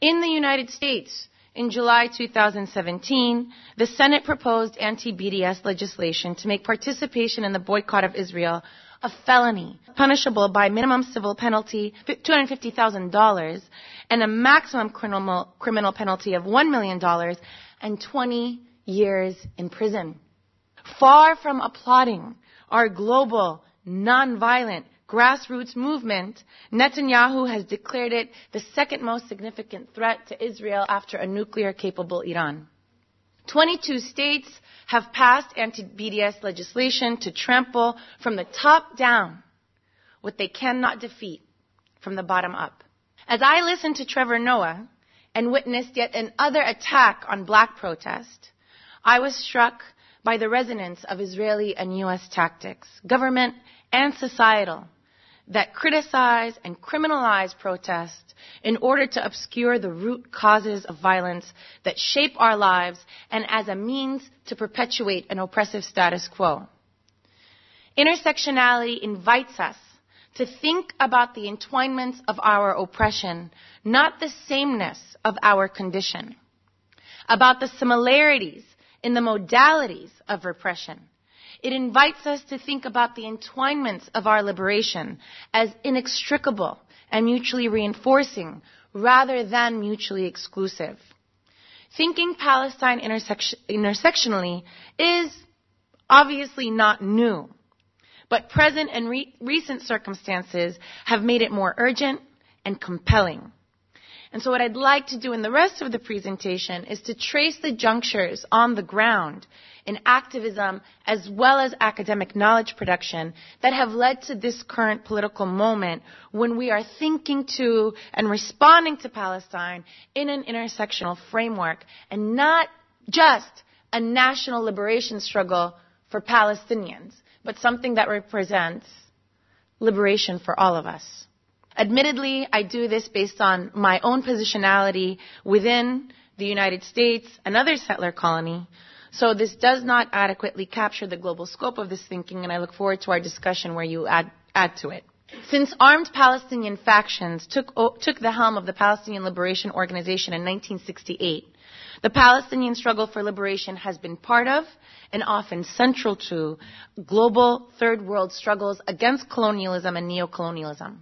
In the United States, in July 2017, the Senate proposed anti-BDS legislation to make participation in the boycott of Israel a felony, punishable by minimum civil penalty $250,000 and a maximum criminal, criminal penalty of $1 million and 20 years in prison. Far from applauding our global, nonviolent, grassroots movement, Netanyahu has declared it the second most significant threat to Israel after a nuclear capable Iran. 22 states have passed anti-BDS legislation to trample from the top down what they cannot defeat from the bottom up. As I listened to Trevor Noah and witnessed yet another attack on black protest, I was struck by the resonance of Israeli and U.S. tactics, government and societal, that criticize and criminalize protest in order to obscure the root causes of violence that shape our lives and as a means to perpetuate an oppressive status quo. Intersectionality invites us to think about the entwinements of our oppression, not the sameness of our condition, about the similarities in the modalities of repression. It invites us to think about the entwinements of our liberation as inextricable and mutually reinforcing rather than mutually exclusive. Thinking Palestine intersection- intersectionally is obviously not new. But present and re- recent circumstances have made it more urgent and compelling. And so what I'd like to do in the rest of the presentation is to trace the junctures on the ground in activism as well as academic knowledge production that have led to this current political moment when we are thinking to and responding to Palestine in an intersectional framework and not just a national liberation struggle for Palestinians but something that represents liberation for all of us. Admittedly, I do this based on my own positionality within the United States, another settler colony. So this does not adequately capture the global scope of this thinking, and I look forward to our discussion where you add, add to it. Since armed Palestinian factions took, took the helm of the Palestinian Liberation Organization in 1968, the Palestinian struggle for liberation has been part of and often central to global third world struggles against colonialism and neocolonialism.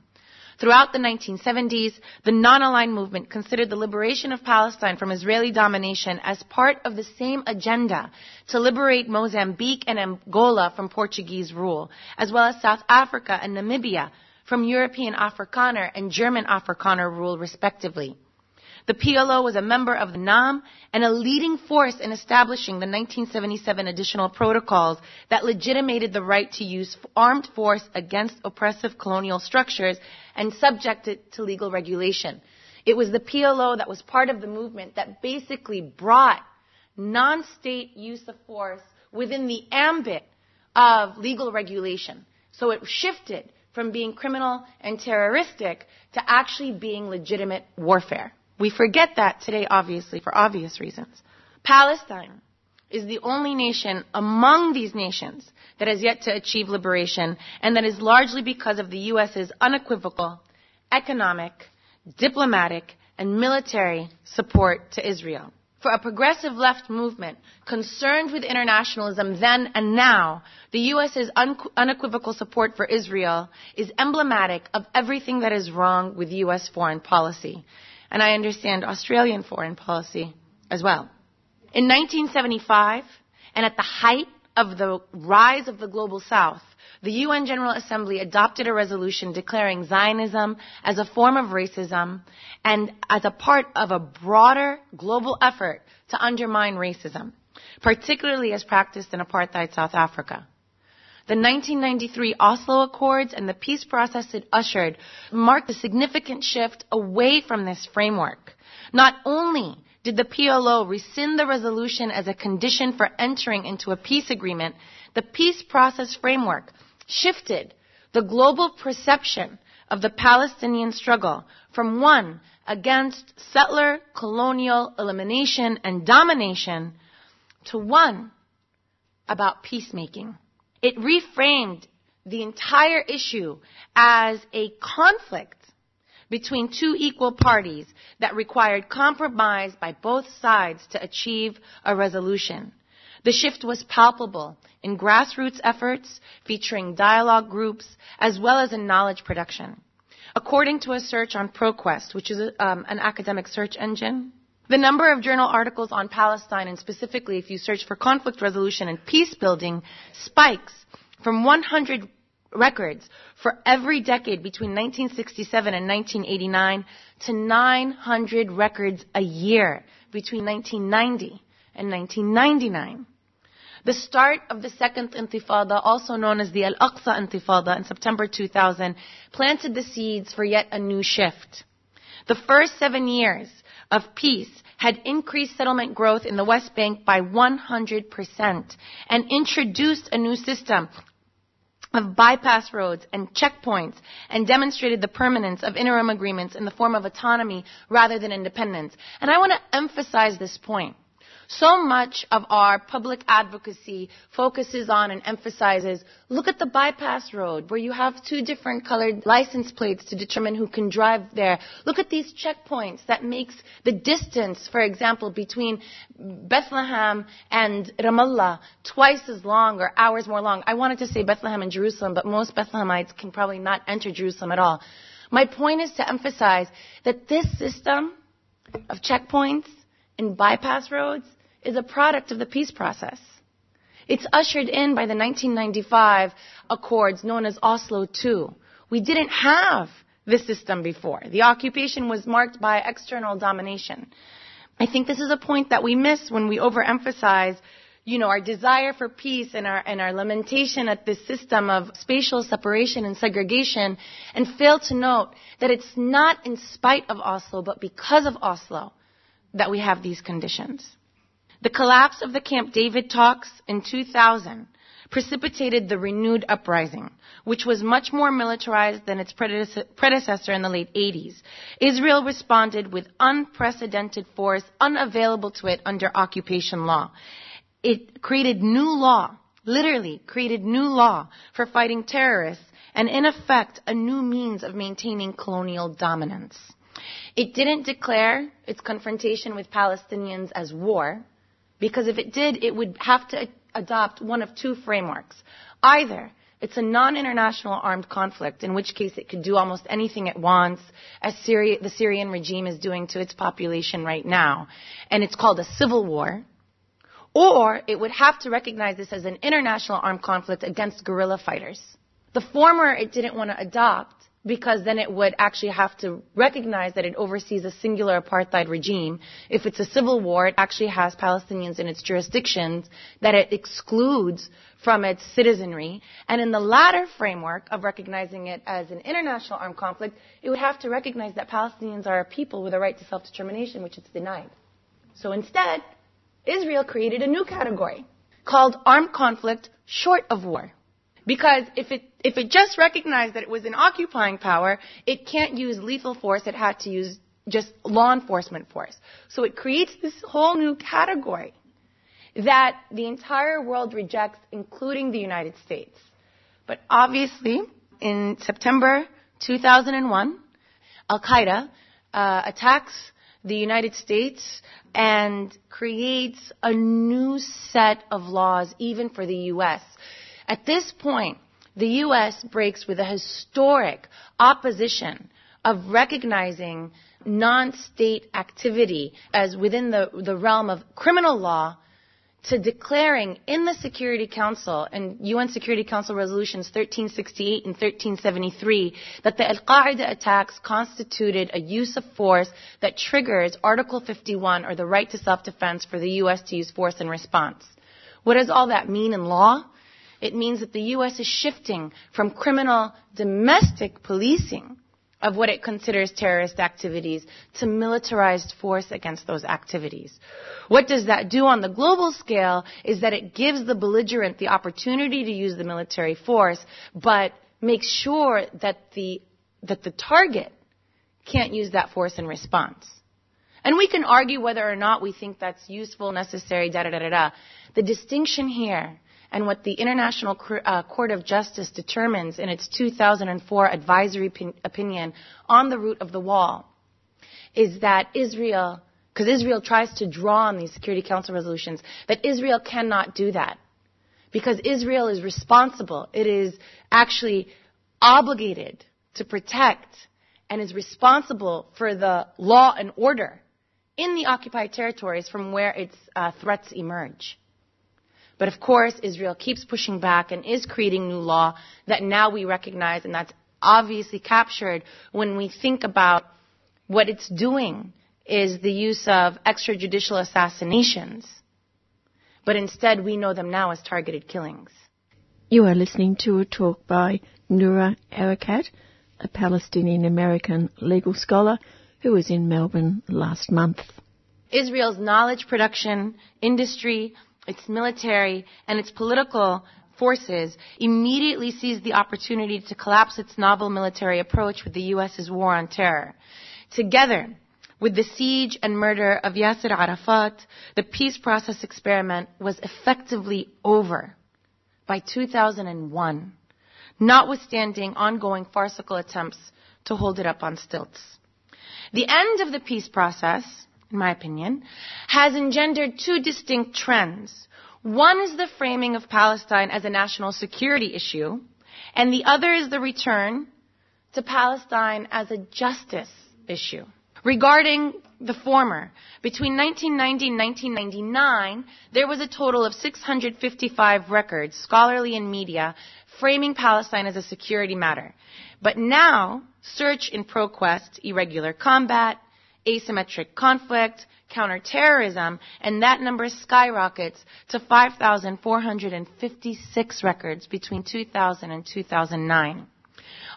Throughout the 1970s, the non-aligned movement considered the liberation of Palestine from Israeli domination as part of the same agenda to liberate Mozambique and Angola from Portuguese rule, as well as South Africa and Namibia from European Afrikaner and German Afrikaner rule respectively. The PLO was a member of the NAM and a leading force in establishing the 1977 additional protocols that legitimated the right to use armed force against oppressive colonial structures and subject it to legal regulation. It was the PLO that was part of the movement that basically brought non-state use of force within the ambit of legal regulation. So it shifted from being criminal and terroristic to actually being legitimate warfare. We forget that today, obviously, for obvious reasons. Palestine is the only nation among these nations that has yet to achieve liberation, and that is largely because of the U.S.'s unequivocal economic, diplomatic, and military support to Israel. For a progressive left movement concerned with internationalism then and now, the U.S.'s unequivocal support for Israel is emblematic of everything that is wrong with U.S. foreign policy and I understand Australian foreign policy as well. In 1975, and at the height of the rise of the global south, the UN General Assembly adopted a resolution declaring Zionism as a form of racism and as a part of a broader global effort to undermine racism, particularly as practiced in apartheid South Africa. The 1993 Oslo Accords and the peace process it ushered marked a significant shift away from this framework. Not only did the PLO rescind the resolution as a condition for entering into a peace agreement, the peace process framework shifted the global perception of the Palestinian struggle from one against settler colonial elimination and domination to one about peacemaking. It reframed the entire issue as a conflict between two equal parties that required compromise by both sides to achieve a resolution. The shift was palpable in grassroots efforts featuring dialogue groups as well as in knowledge production. According to a search on ProQuest, which is a, um, an academic search engine, the number of journal articles on Palestine, and specifically if you search for conflict resolution and peace building, spikes from 100 records for every decade between 1967 and 1989 to 900 records a year between 1990 and 1999. The start of the Second Intifada, also known as the Al-Aqsa Intifada in September 2000, planted the seeds for yet a new shift. The first seven years of peace had increased settlement growth in the West Bank by 100% and introduced a new system of bypass roads and checkpoints and demonstrated the permanence of interim agreements in the form of autonomy rather than independence. And I want to emphasize this point. So much of our public advocacy focuses on and emphasizes look at the bypass road where you have two different colored license plates to determine who can drive there. Look at these checkpoints that makes the distance, for example, between Bethlehem and Ramallah twice as long or hours more long. I wanted to say Bethlehem and Jerusalem, but most Bethlehemites can probably not enter Jerusalem at all. My point is to emphasize that this system of checkpoints and bypass roads is a product of the peace process. It's ushered in by the 1995 accords known as Oslo II. We didn't have this system before. The occupation was marked by external domination. I think this is a point that we miss when we overemphasize, you know, our desire for peace and our, and our lamentation at this system of spatial separation and segregation and fail to note that it's not in spite of Oslo, but because of Oslo that we have these conditions. The collapse of the Camp David talks in 2000 precipitated the renewed uprising, which was much more militarized than its predecessor in the late 80s. Israel responded with unprecedented force unavailable to it under occupation law. It created new law, literally created new law for fighting terrorists and in effect a new means of maintaining colonial dominance. It didn't declare its confrontation with Palestinians as war. Because if it did, it would have to adopt one of two frameworks. Either it's a non-international armed conflict, in which case it could do almost anything it wants, as Syria, the Syrian regime is doing to its population right now, and it's called a civil war. Or it would have to recognize this as an international armed conflict against guerrilla fighters. The former it didn't want to adopt because then it would actually have to recognize that it oversees a singular apartheid regime. If it's a civil war, it actually has Palestinians in its jurisdictions that it excludes from its citizenry. And in the latter framework of recognizing it as an international armed conflict, it would have to recognize that Palestinians are a people with a right to self-determination, which it's denied. So instead, Israel created a new category called armed conflict short of war. Because if it, if it just recognized that it was an occupying power, it can't use lethal force, it had to use just law enforcement force. So it creates this whole new category that the entire world rejects, including the United States. But obviously, in September 2001, Al Qaeda uh, attacks the United States and creates a new set of laws, even for the U.S. At this point, the U.S. breaks with a historic opposition of recognizing non-state activity as within the, the realm of criminal law to declaring in the Security Council and UN Security Council resolutions 1368 and 1373 that the Al-Qaeda attacks constituted a use of force that triggers Article 51 or the right to self-defense for the U.S. to use force in response. What does all that mean in law? It means that the U.S. is shifting from criminal domestic policing of what it considers terrorist activities to militarized force against those activities. What does that do on the global scale is that it gives the belligerent the opportunity to use the military force, but makes sure that the, that the target can't use that force in response. And we can argue whether or not we think that's useful, necessary, da da da da da. The distinction here and what the International uh, Court of Justice determines in its 2004 advisory opinion on the route of the wall is that Israel, because Israel tries to draw on these Security Council resolutions, that Israel cannot do that. Because Israel is responsible. It is actually obligated to protect and is responsible for the law and order in the occupied territories from where its uh, threats emerge. But of course, Israel keeps pushing back and is creating new law that now we recognize, and that's obviously captured when we think about what it's doing is the use of extrajudicial assassinations. But instead, we know them now as targeted killings. You are listening to a talk by Noura Erakat, a Palestinian American legal scholar who was in Melbourne last month. Israel's knowledge production, industry, its military, and its political forces immediately seized the opportunity to collapse its novel military approach with the U.S.'s war on terror. Together, with the siege and murder of Yasser Arafat, the peace process experiment was effectively over by 2001, notwithstanding ongoing farcical attempts to hold it up on stilts. The end of the peace process, in my opinion, has engendered two distinct trends. One is the framing of Palestine as a national security issue, and the other is the return to Palestine as a justice issue. Regarding the former, between 1990 and 1999, there was a total of 655 records, scholarly and media, framing Palestine as a security matter. But now, search in ProQuest irregular combat, asymmetric conflict, counterterrorism, and that number skyrockets to 5,456 records between 2000 and 2009.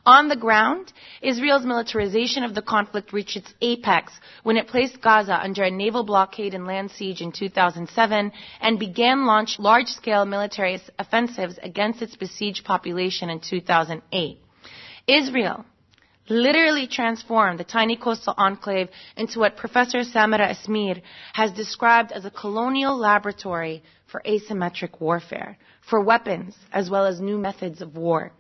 On the ground, Israel's militarization of the conflict reached its apex when it placed Gaza under a naval blockade and land siege in 2007 and began launch large-scale military offensives against its besieged population in 2008. Israel literally transformed the tiny coastal enclave into what Professor Samera Esmeir has described as a colonial laboratory for asymmetric warfare, for weapons as well as new methods of war.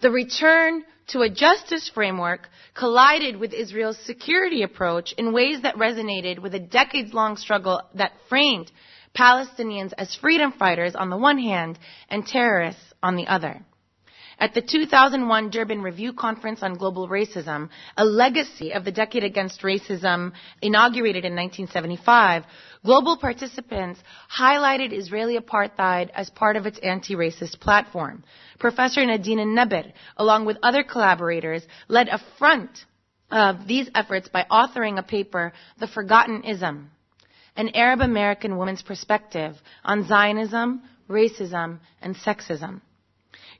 The return to a justice framework collided with Israel's security approach in ways that resonated with a decades long struggle that framed Palestinians as freedom fighters on the one hand and terrorists on the other. At the 2001 Durban Review Conference on Global Racism, a legacy of the Decade Against Racism inaugurated in 1975, global participants highlighted Israeli apartheid as part of its anti-racist platform. Professor Nadine Naber, along with other collaborators, led a front of these efforts by authoring a paper, The Forgotten Ism, an Arab American woman's perspective on Zionism, racism, and sexism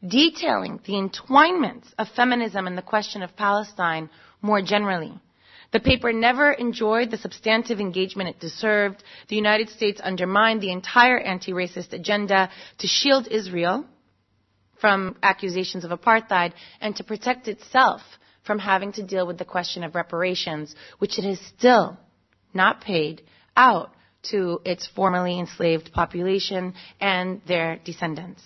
detailing the entwinements of feminism and the question of Palestine more generally. The paper never enjoyed the substantive engagement it deserved. The United States undermined the entire anti-racist agenda to shield Israel from accusations of apartheid and to protect itself from having to deal with the question of reparations, which it has still not paid out to its formerly enslaved population and their descendants.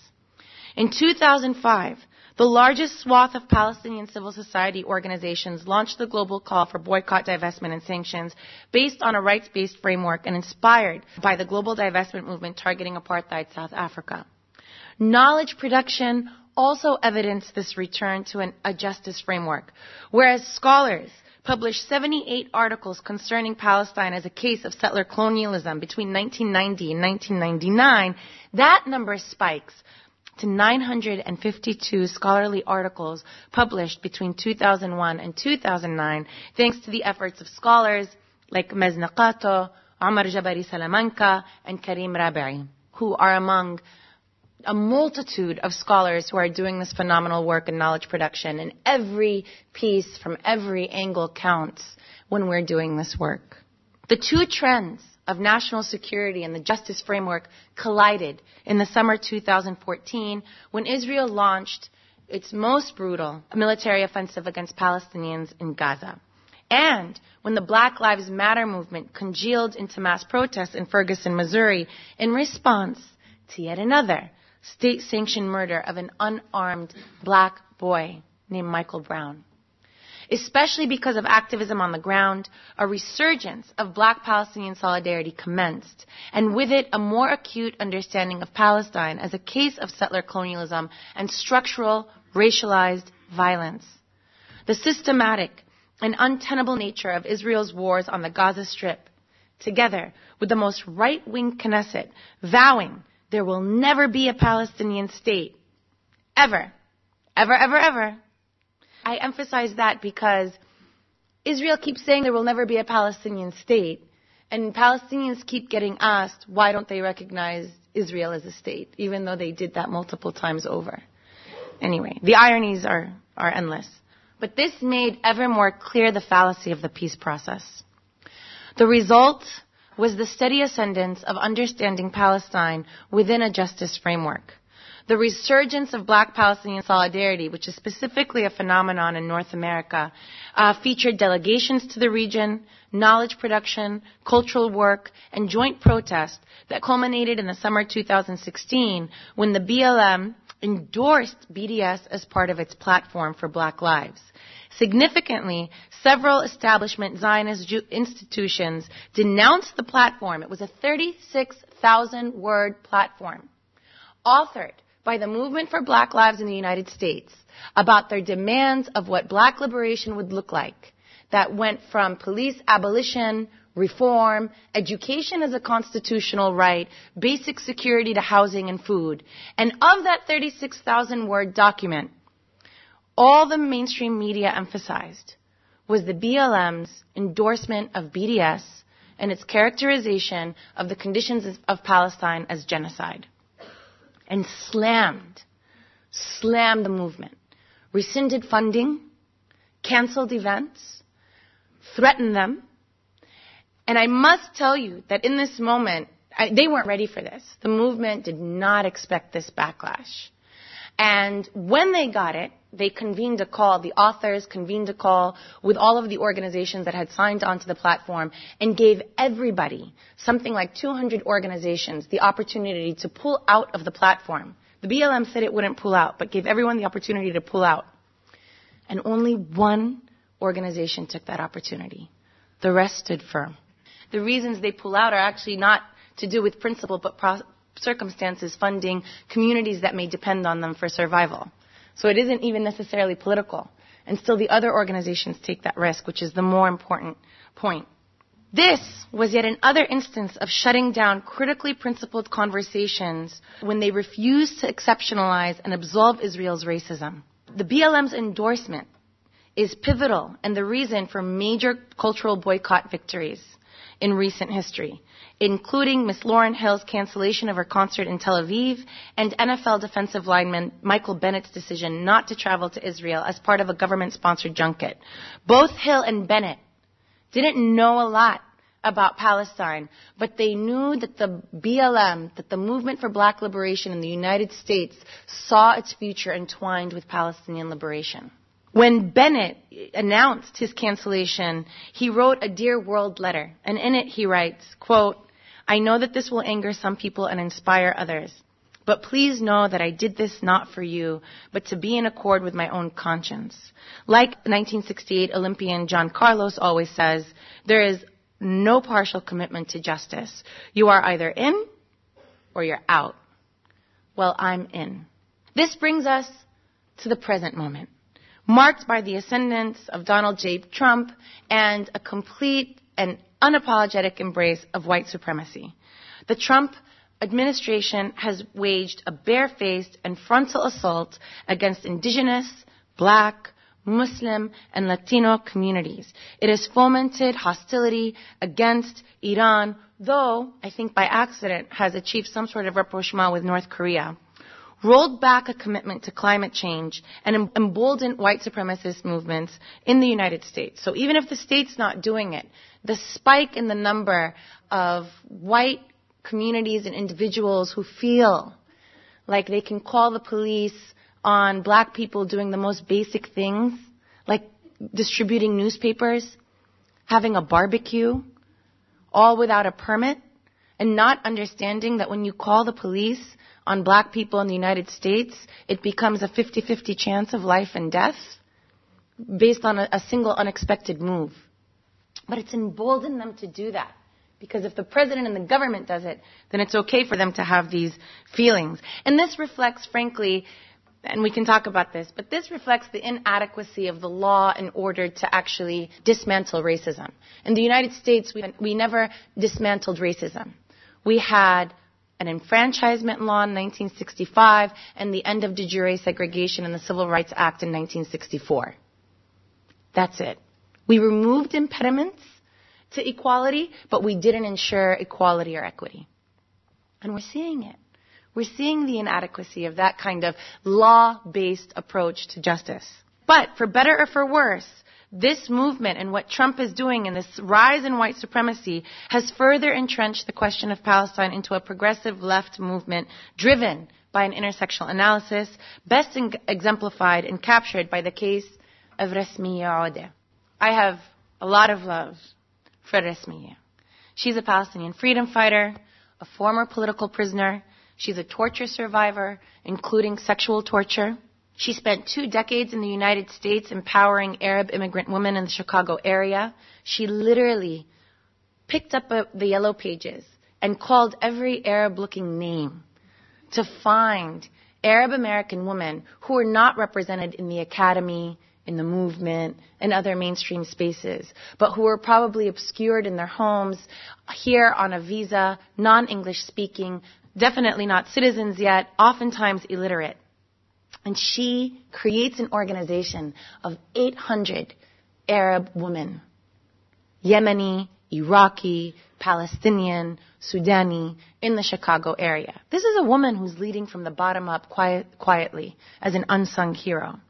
In 2005, the largest swath of Palestinian civil society organizations launched the global call for boycott, divestment, and sanctions based on a rights-based framework and inspired by the global divestment movement targeting apartheid South Africa. Knowledge production also evidenced this return to an, a justice framework, whereas scholars published 78 articles concerning Palestine as a case of settler colonialism between 1990 and 1999, that number spikes to 952 scholarly articles published between 2001 and 2009, thanks to the efforts of scholars like Mezna Qato, Omar Jabary Salamanca, and Kareem Rabie, who are among a multitude of scholars who are doing this phenomenal work in knowledge production, and every piece from every angle counts when we're doing this work. The two trends of national security and the justice framework collided in the summer 2014 when Israel launched its most brutal military offensive against Palestinians in Gaza. And when the Black Lives Matter movement congealed into mass protests in Ferguson, Missouri, in response to yet another state sanctioned murder of an unarmed black boy named Michael Brown especially because of activism on the ground, a resurgence of black Palestinian solidarity commenced, and with it a more acute understanding of Palestine as a case of settler colonialism and structural racialized violence. The systematic and untenable nature of Israel's wars on the Gaza Strip, together with the most right-wing Knesset vowing there will never be a Palestinian state, ever, ever, ever, ever, I emphasize that because Israel keeps saying there will never be a Palestinian state, and Palestinians keep getting asked why don't they recognize Israel as a state, even though they did that multiple times over. Anyway, the ironies are, are endless. But this made ever more clear the fallacy of the peace process. The result was the steady ascendance of understanding Palestine within a justice framework. The resurgence of black Palestinian solidarity, which is specifically a phenomenon in North America, uh, featured delegations to the region, knowledge production, cultural work, and joint protest that culminated in the summer 2016 when the BLM endorsed BDS as part of its platform for black lives. Significantly, several establishment Zionist institutions denounced the platform. It was a 36,000 word platform authored by the Movement for Black Lives in the United States about their demands of what black liberation would look like that went from police abolition, reform, education as a constitutional right, basic security to housing and food. And of that 36,000 word document, all the mainstream media emphasized was the BLM's endorsement of BDS and its characterization of the conditions of Palestine as genocide. And slammed, slammed the movement, rescinded funding, canceled events, threatened them. And I must tell you that in this moment, I, they weren't ready for this. The movement did not expect this backlash. And when they got it, they convened a call, the authors convened a call with all of the organizations that had signed onto the platform and gave everybody, something like 200 organizations, the opportunity to pull out of the platform. The BLM said it wouldn't pull out, but gave everyone the opportunity to pull out. And only one organization took that opportunity. The rest stood firm. The reasons they pull out are actually not to do with principle, but pro- circumstances funding communities that may depend on them for survival. So it isn't even necessarily political. And still the other organizations take that risk, which is the more important point. This was yet another instance of shutting down critically principled conversations when they refused to exceptionalize and absolve Israel's racism. The BLM's endorsement is pivotal and the reason for major cultural boycott victories in recent history including Miss Lauryn Hill's cancellation of her concert in Tel Aviv and NFL defensive lineman Michael Bennett's decision not to travel to Israel as part of a government-sponsored junket. Both Hill and Bennett didn't know a lot about Palestine, but they knew that the BLM, that the movement for black liberation in the United States saw its future entwined with Palestinian liberation. When Bennett announced his cancellation, he wrote a Dear World letter, and in it he writes, quote, I know that this will anger some people and inspire others. But please know that I did this not for you, but to be in accord with my own conscience. Like 1968 Olympian John Carlos always says, there is no partial commitment to justice. You are either in or you're out. Well, I'm in. This brings us to the present moment, marked by the ascendance of Donald J. Trump and a complete and unapologetic embrace of white supremacy. The Trump administration has waged a barefaced and frontal assault against indigenous, black, Muslim, and Latino communities. It has fomented hostility against Iran, though, I think by accident, has achieved some sort of rapprochement with North Korea rolled back a commitment to climate change and emboldened white supremacist movements in the United States. So even if the state's not doing it, the spike in the number of white communities and individuals who feel like they can call the police on black people doing the most basic things, like distributing newspapers, having a barbecue, all without a permit, and not understanding that when you call the police on black people in the United States, it becomes a 50-50 chance of life and death based on a, a single unexpected move. But it's emboldened them to do that. Because if the president and the government does it, then it's okay for them to have these feelings. And this reflects, frankly, and we can talk about this, but this reflects the inadequacy of the law in order to actually dismantle racism. In the United States, we, we never dismantled racism. We had an enfranchisement law in 1965 and the end of de jure segregation in the Civil Rights Act in 1964. That's it. We removed impediments to equality, but we didn't ensure equality or equity. And we're seeing it. We're seeing the inadequacy of that kind of law-based approach to justice. But for better or for worse, this movement and what Trump is doing and this rise in white supremacy has further entrenched the question of Palestine into a progressive left movement driven by an intersectional analysis, best exemplified and captured by the case of Rasmea Odeh. I have a lot of love for Rasmea. She's a Palestinian freedom fighter, a former political prisoner. She's a torture survivor, including sexual torture. She spent two decades in the United States empowering Arab immigrant women in the Chicago area. She literally picked up a, the yellow pages and called every Arab looking name to find Arab American women who were not represented in the academy, in the movement, and other mainstream spaces, but who were probably obscured in their homes, here on a visa, non English speaking, definitely not citizens yet, oftentimes illiterate. And she creates an organization of 800 Arab women, Yemeni, Iraqi, Palestinian, Sudani, in the Chicago area. This is a woman who's leading from the bottom up quiet, quietly as an unsung hero.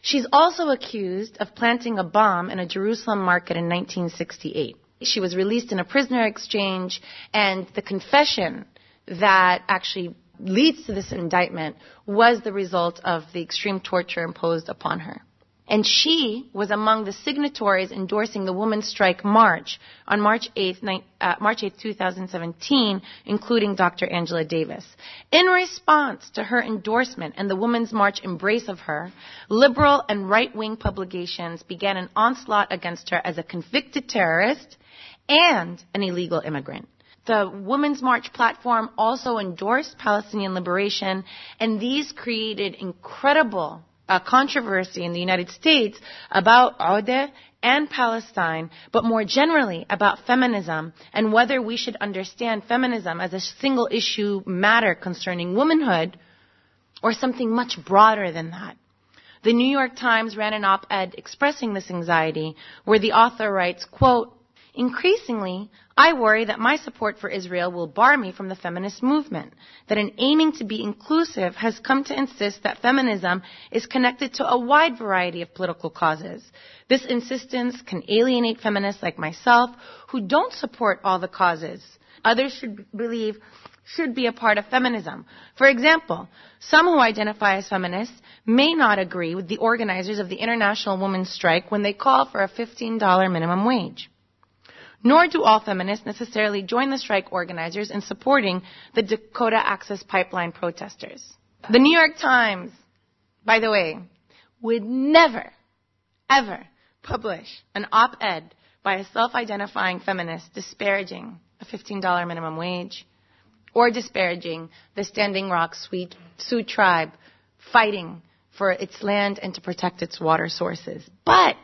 She's also accused of planting a bomb in a Jerusalem market in 1968. She was released in a prisoner exchange, and the confession that actually leads to this indictment was the result of the extreme torture imposed upon her. And she was among the signatories endorsing the Women's Strike March on March 8, uh, March 8, 2017, including Dr. Angela Davis. In response to her endorsement and the Women's March embrace of her, liberal and right-wing publications began an onslaught against her as a convicted terrorist and an illegal immigrant. The Women's March platform also endorsed Palestinian liberation, and these created incredible uh, controversy in the United States about Odeh and Palestine, but more generally about feminism and whether we should understand feminism as a single issue matter concerning womanhood or something much broader than that. The New York Times ran an op-ed expressing this anxiety where the author writes, quote, Increasingly, I worry that my support for Israel will bar me from the feminist movement, that in aiming to be inclusive has come to insist that feminism is connected to a wide variety of political causes. This insistence can alienate feminists like myself who don't support all the causes. Others should believe should be a part of feminism. For example, some who identify as feminists may not agree with the organizers of the International Women's Strike when they call for a $15 minimum wage. Nor do all feminists necessarily join the strike organizers in supporting the Dakota Access Pipeline protesters. The New York Times, by the way, would never, ever publish an op-ed by a self-identifying feminist disparaging a $15 minimum wage or disparaging the Standing Rock Sioux tribe fighting for its land and to protect its water sources. But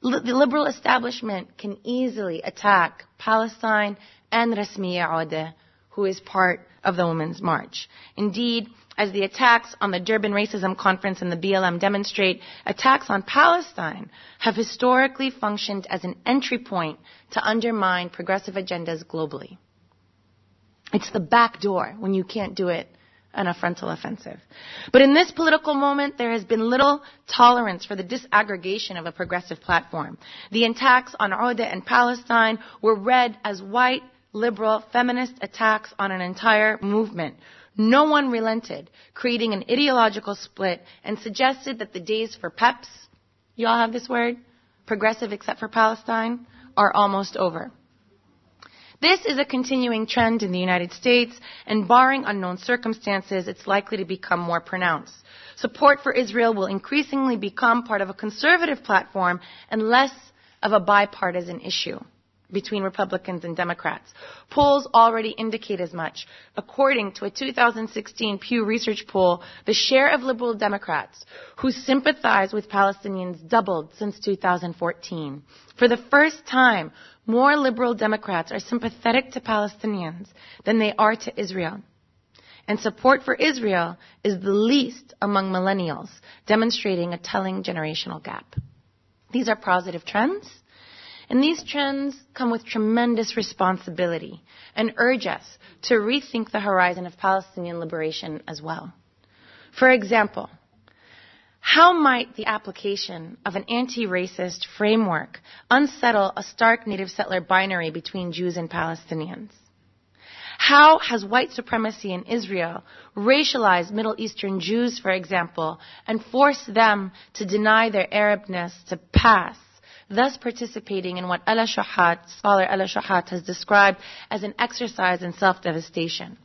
the liberal establishment can easily attack Palestine and Rasmea Odeh, who is part of the Women's March. Indeed, as the attacks on the Durban Racism Conference and the BLM demonstrate, attacks on Palestine have historically functioned as an entry point to undermine progressive agendas globally. It's the back door when you can't do it and a frontal offensive. But in this political moment, there has been little tolerance for the disaggregation of a progressive platform. The attacks on Odeh and Palestine were read as white, liberal, feminist attacks on an entire movement. No one relented, creating an ideological split and suggested that the days for PEPs, you all have this word? Progressive except for Palestine, are almost over. This is a continuing trend in the United States, and barring unknown circumstances, it's likely to become more pronounced. Support for Israel will increasingly become part of a conservative platform and less of a bipartisan issue between Republicans and Democrats. Polls already indicate as much. According to a 2016 Pew Research poll, the share of liberal Democrats who sympathize with Palestinians doubled since 2014. For the first time, more liberal Democrats are sympathetic to Palestinians than they are to Israel. And support for Israel is the least among millennials, demonstrating a telling generational gap. These are positive trends, and these trends come with tremendous responsibility and urge us to rethink the horizon of Palestinian liberation as well. For example, How might the application of an anti-racist framework unsettle a stark native settler binary between Jews and Palestinians? How has white supremacy in Israel racialized Middle Eastern Jews, for example, and forced them to deny their Arabness to pass, thus participating in what Ella Shohat, scholar Ella Shohat, has described as an exercise in self-devastation?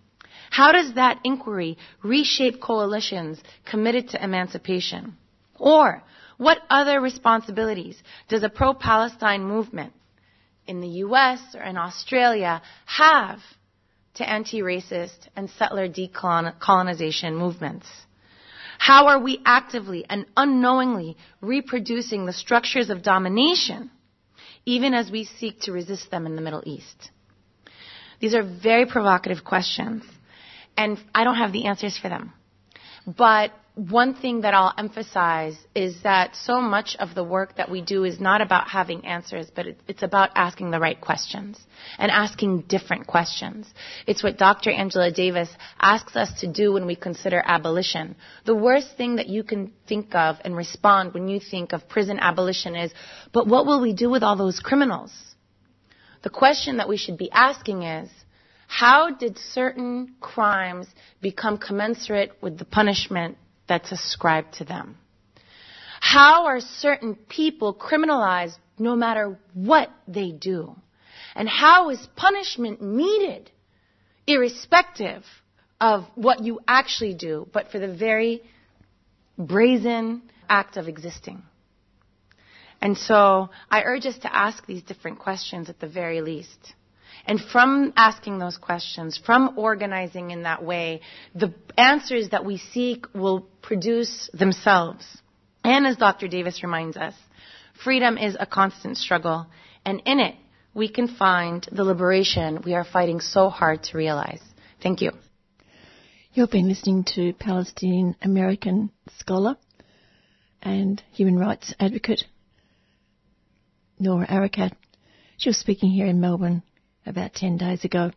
How does that inquiry reshape coalitions committed to emancipation? Or what other responsibilities does a pro-Palestine movement in the US or in Australia have to anti-racist and settler decolonization movements? How are we actively and unknowingly reproducing the structures of domination even as we seek to resist them in the Middle East? These are very provocative questions and I don't have the answers for them. But one thing that I'll emphasize is that so much of the work that we do is not about having answers, but it's about asking the right questions and asking different questions. It's what Dr. Angela Davis asks us to do when we consider abolition. The worst thing that you can think of and respond when you think of prison abolition is, but what will we do with all those criminals? The question that we should be asking is, how did certain crimes become commensurate with the punishment that's ascribed to them? How are certain people criminalized no matter what they do? And how is punishment needed irrespective of what you actually do, but for the very brazen act of existing? And so I urge us to ask these different questions at the very least. And from asking those questions, from organizing in that way, the answers that we seek will produce themselves. And as Dr. Davis reminds us, freedom is a constant struggle, and in it, we can find the liberation we are fighting so hard to realize. Thank you. You've been listening to Palestinian American scholar and human rights advocate Noura Erakat. She was speaking here in Melbourne about 10 days ago.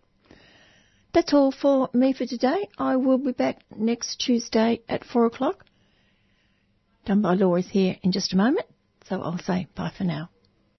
That's all for me for today. I will be back next Tuesday at 4 o'clock. Done by Law is here in just a moment, so I'll say bye for now.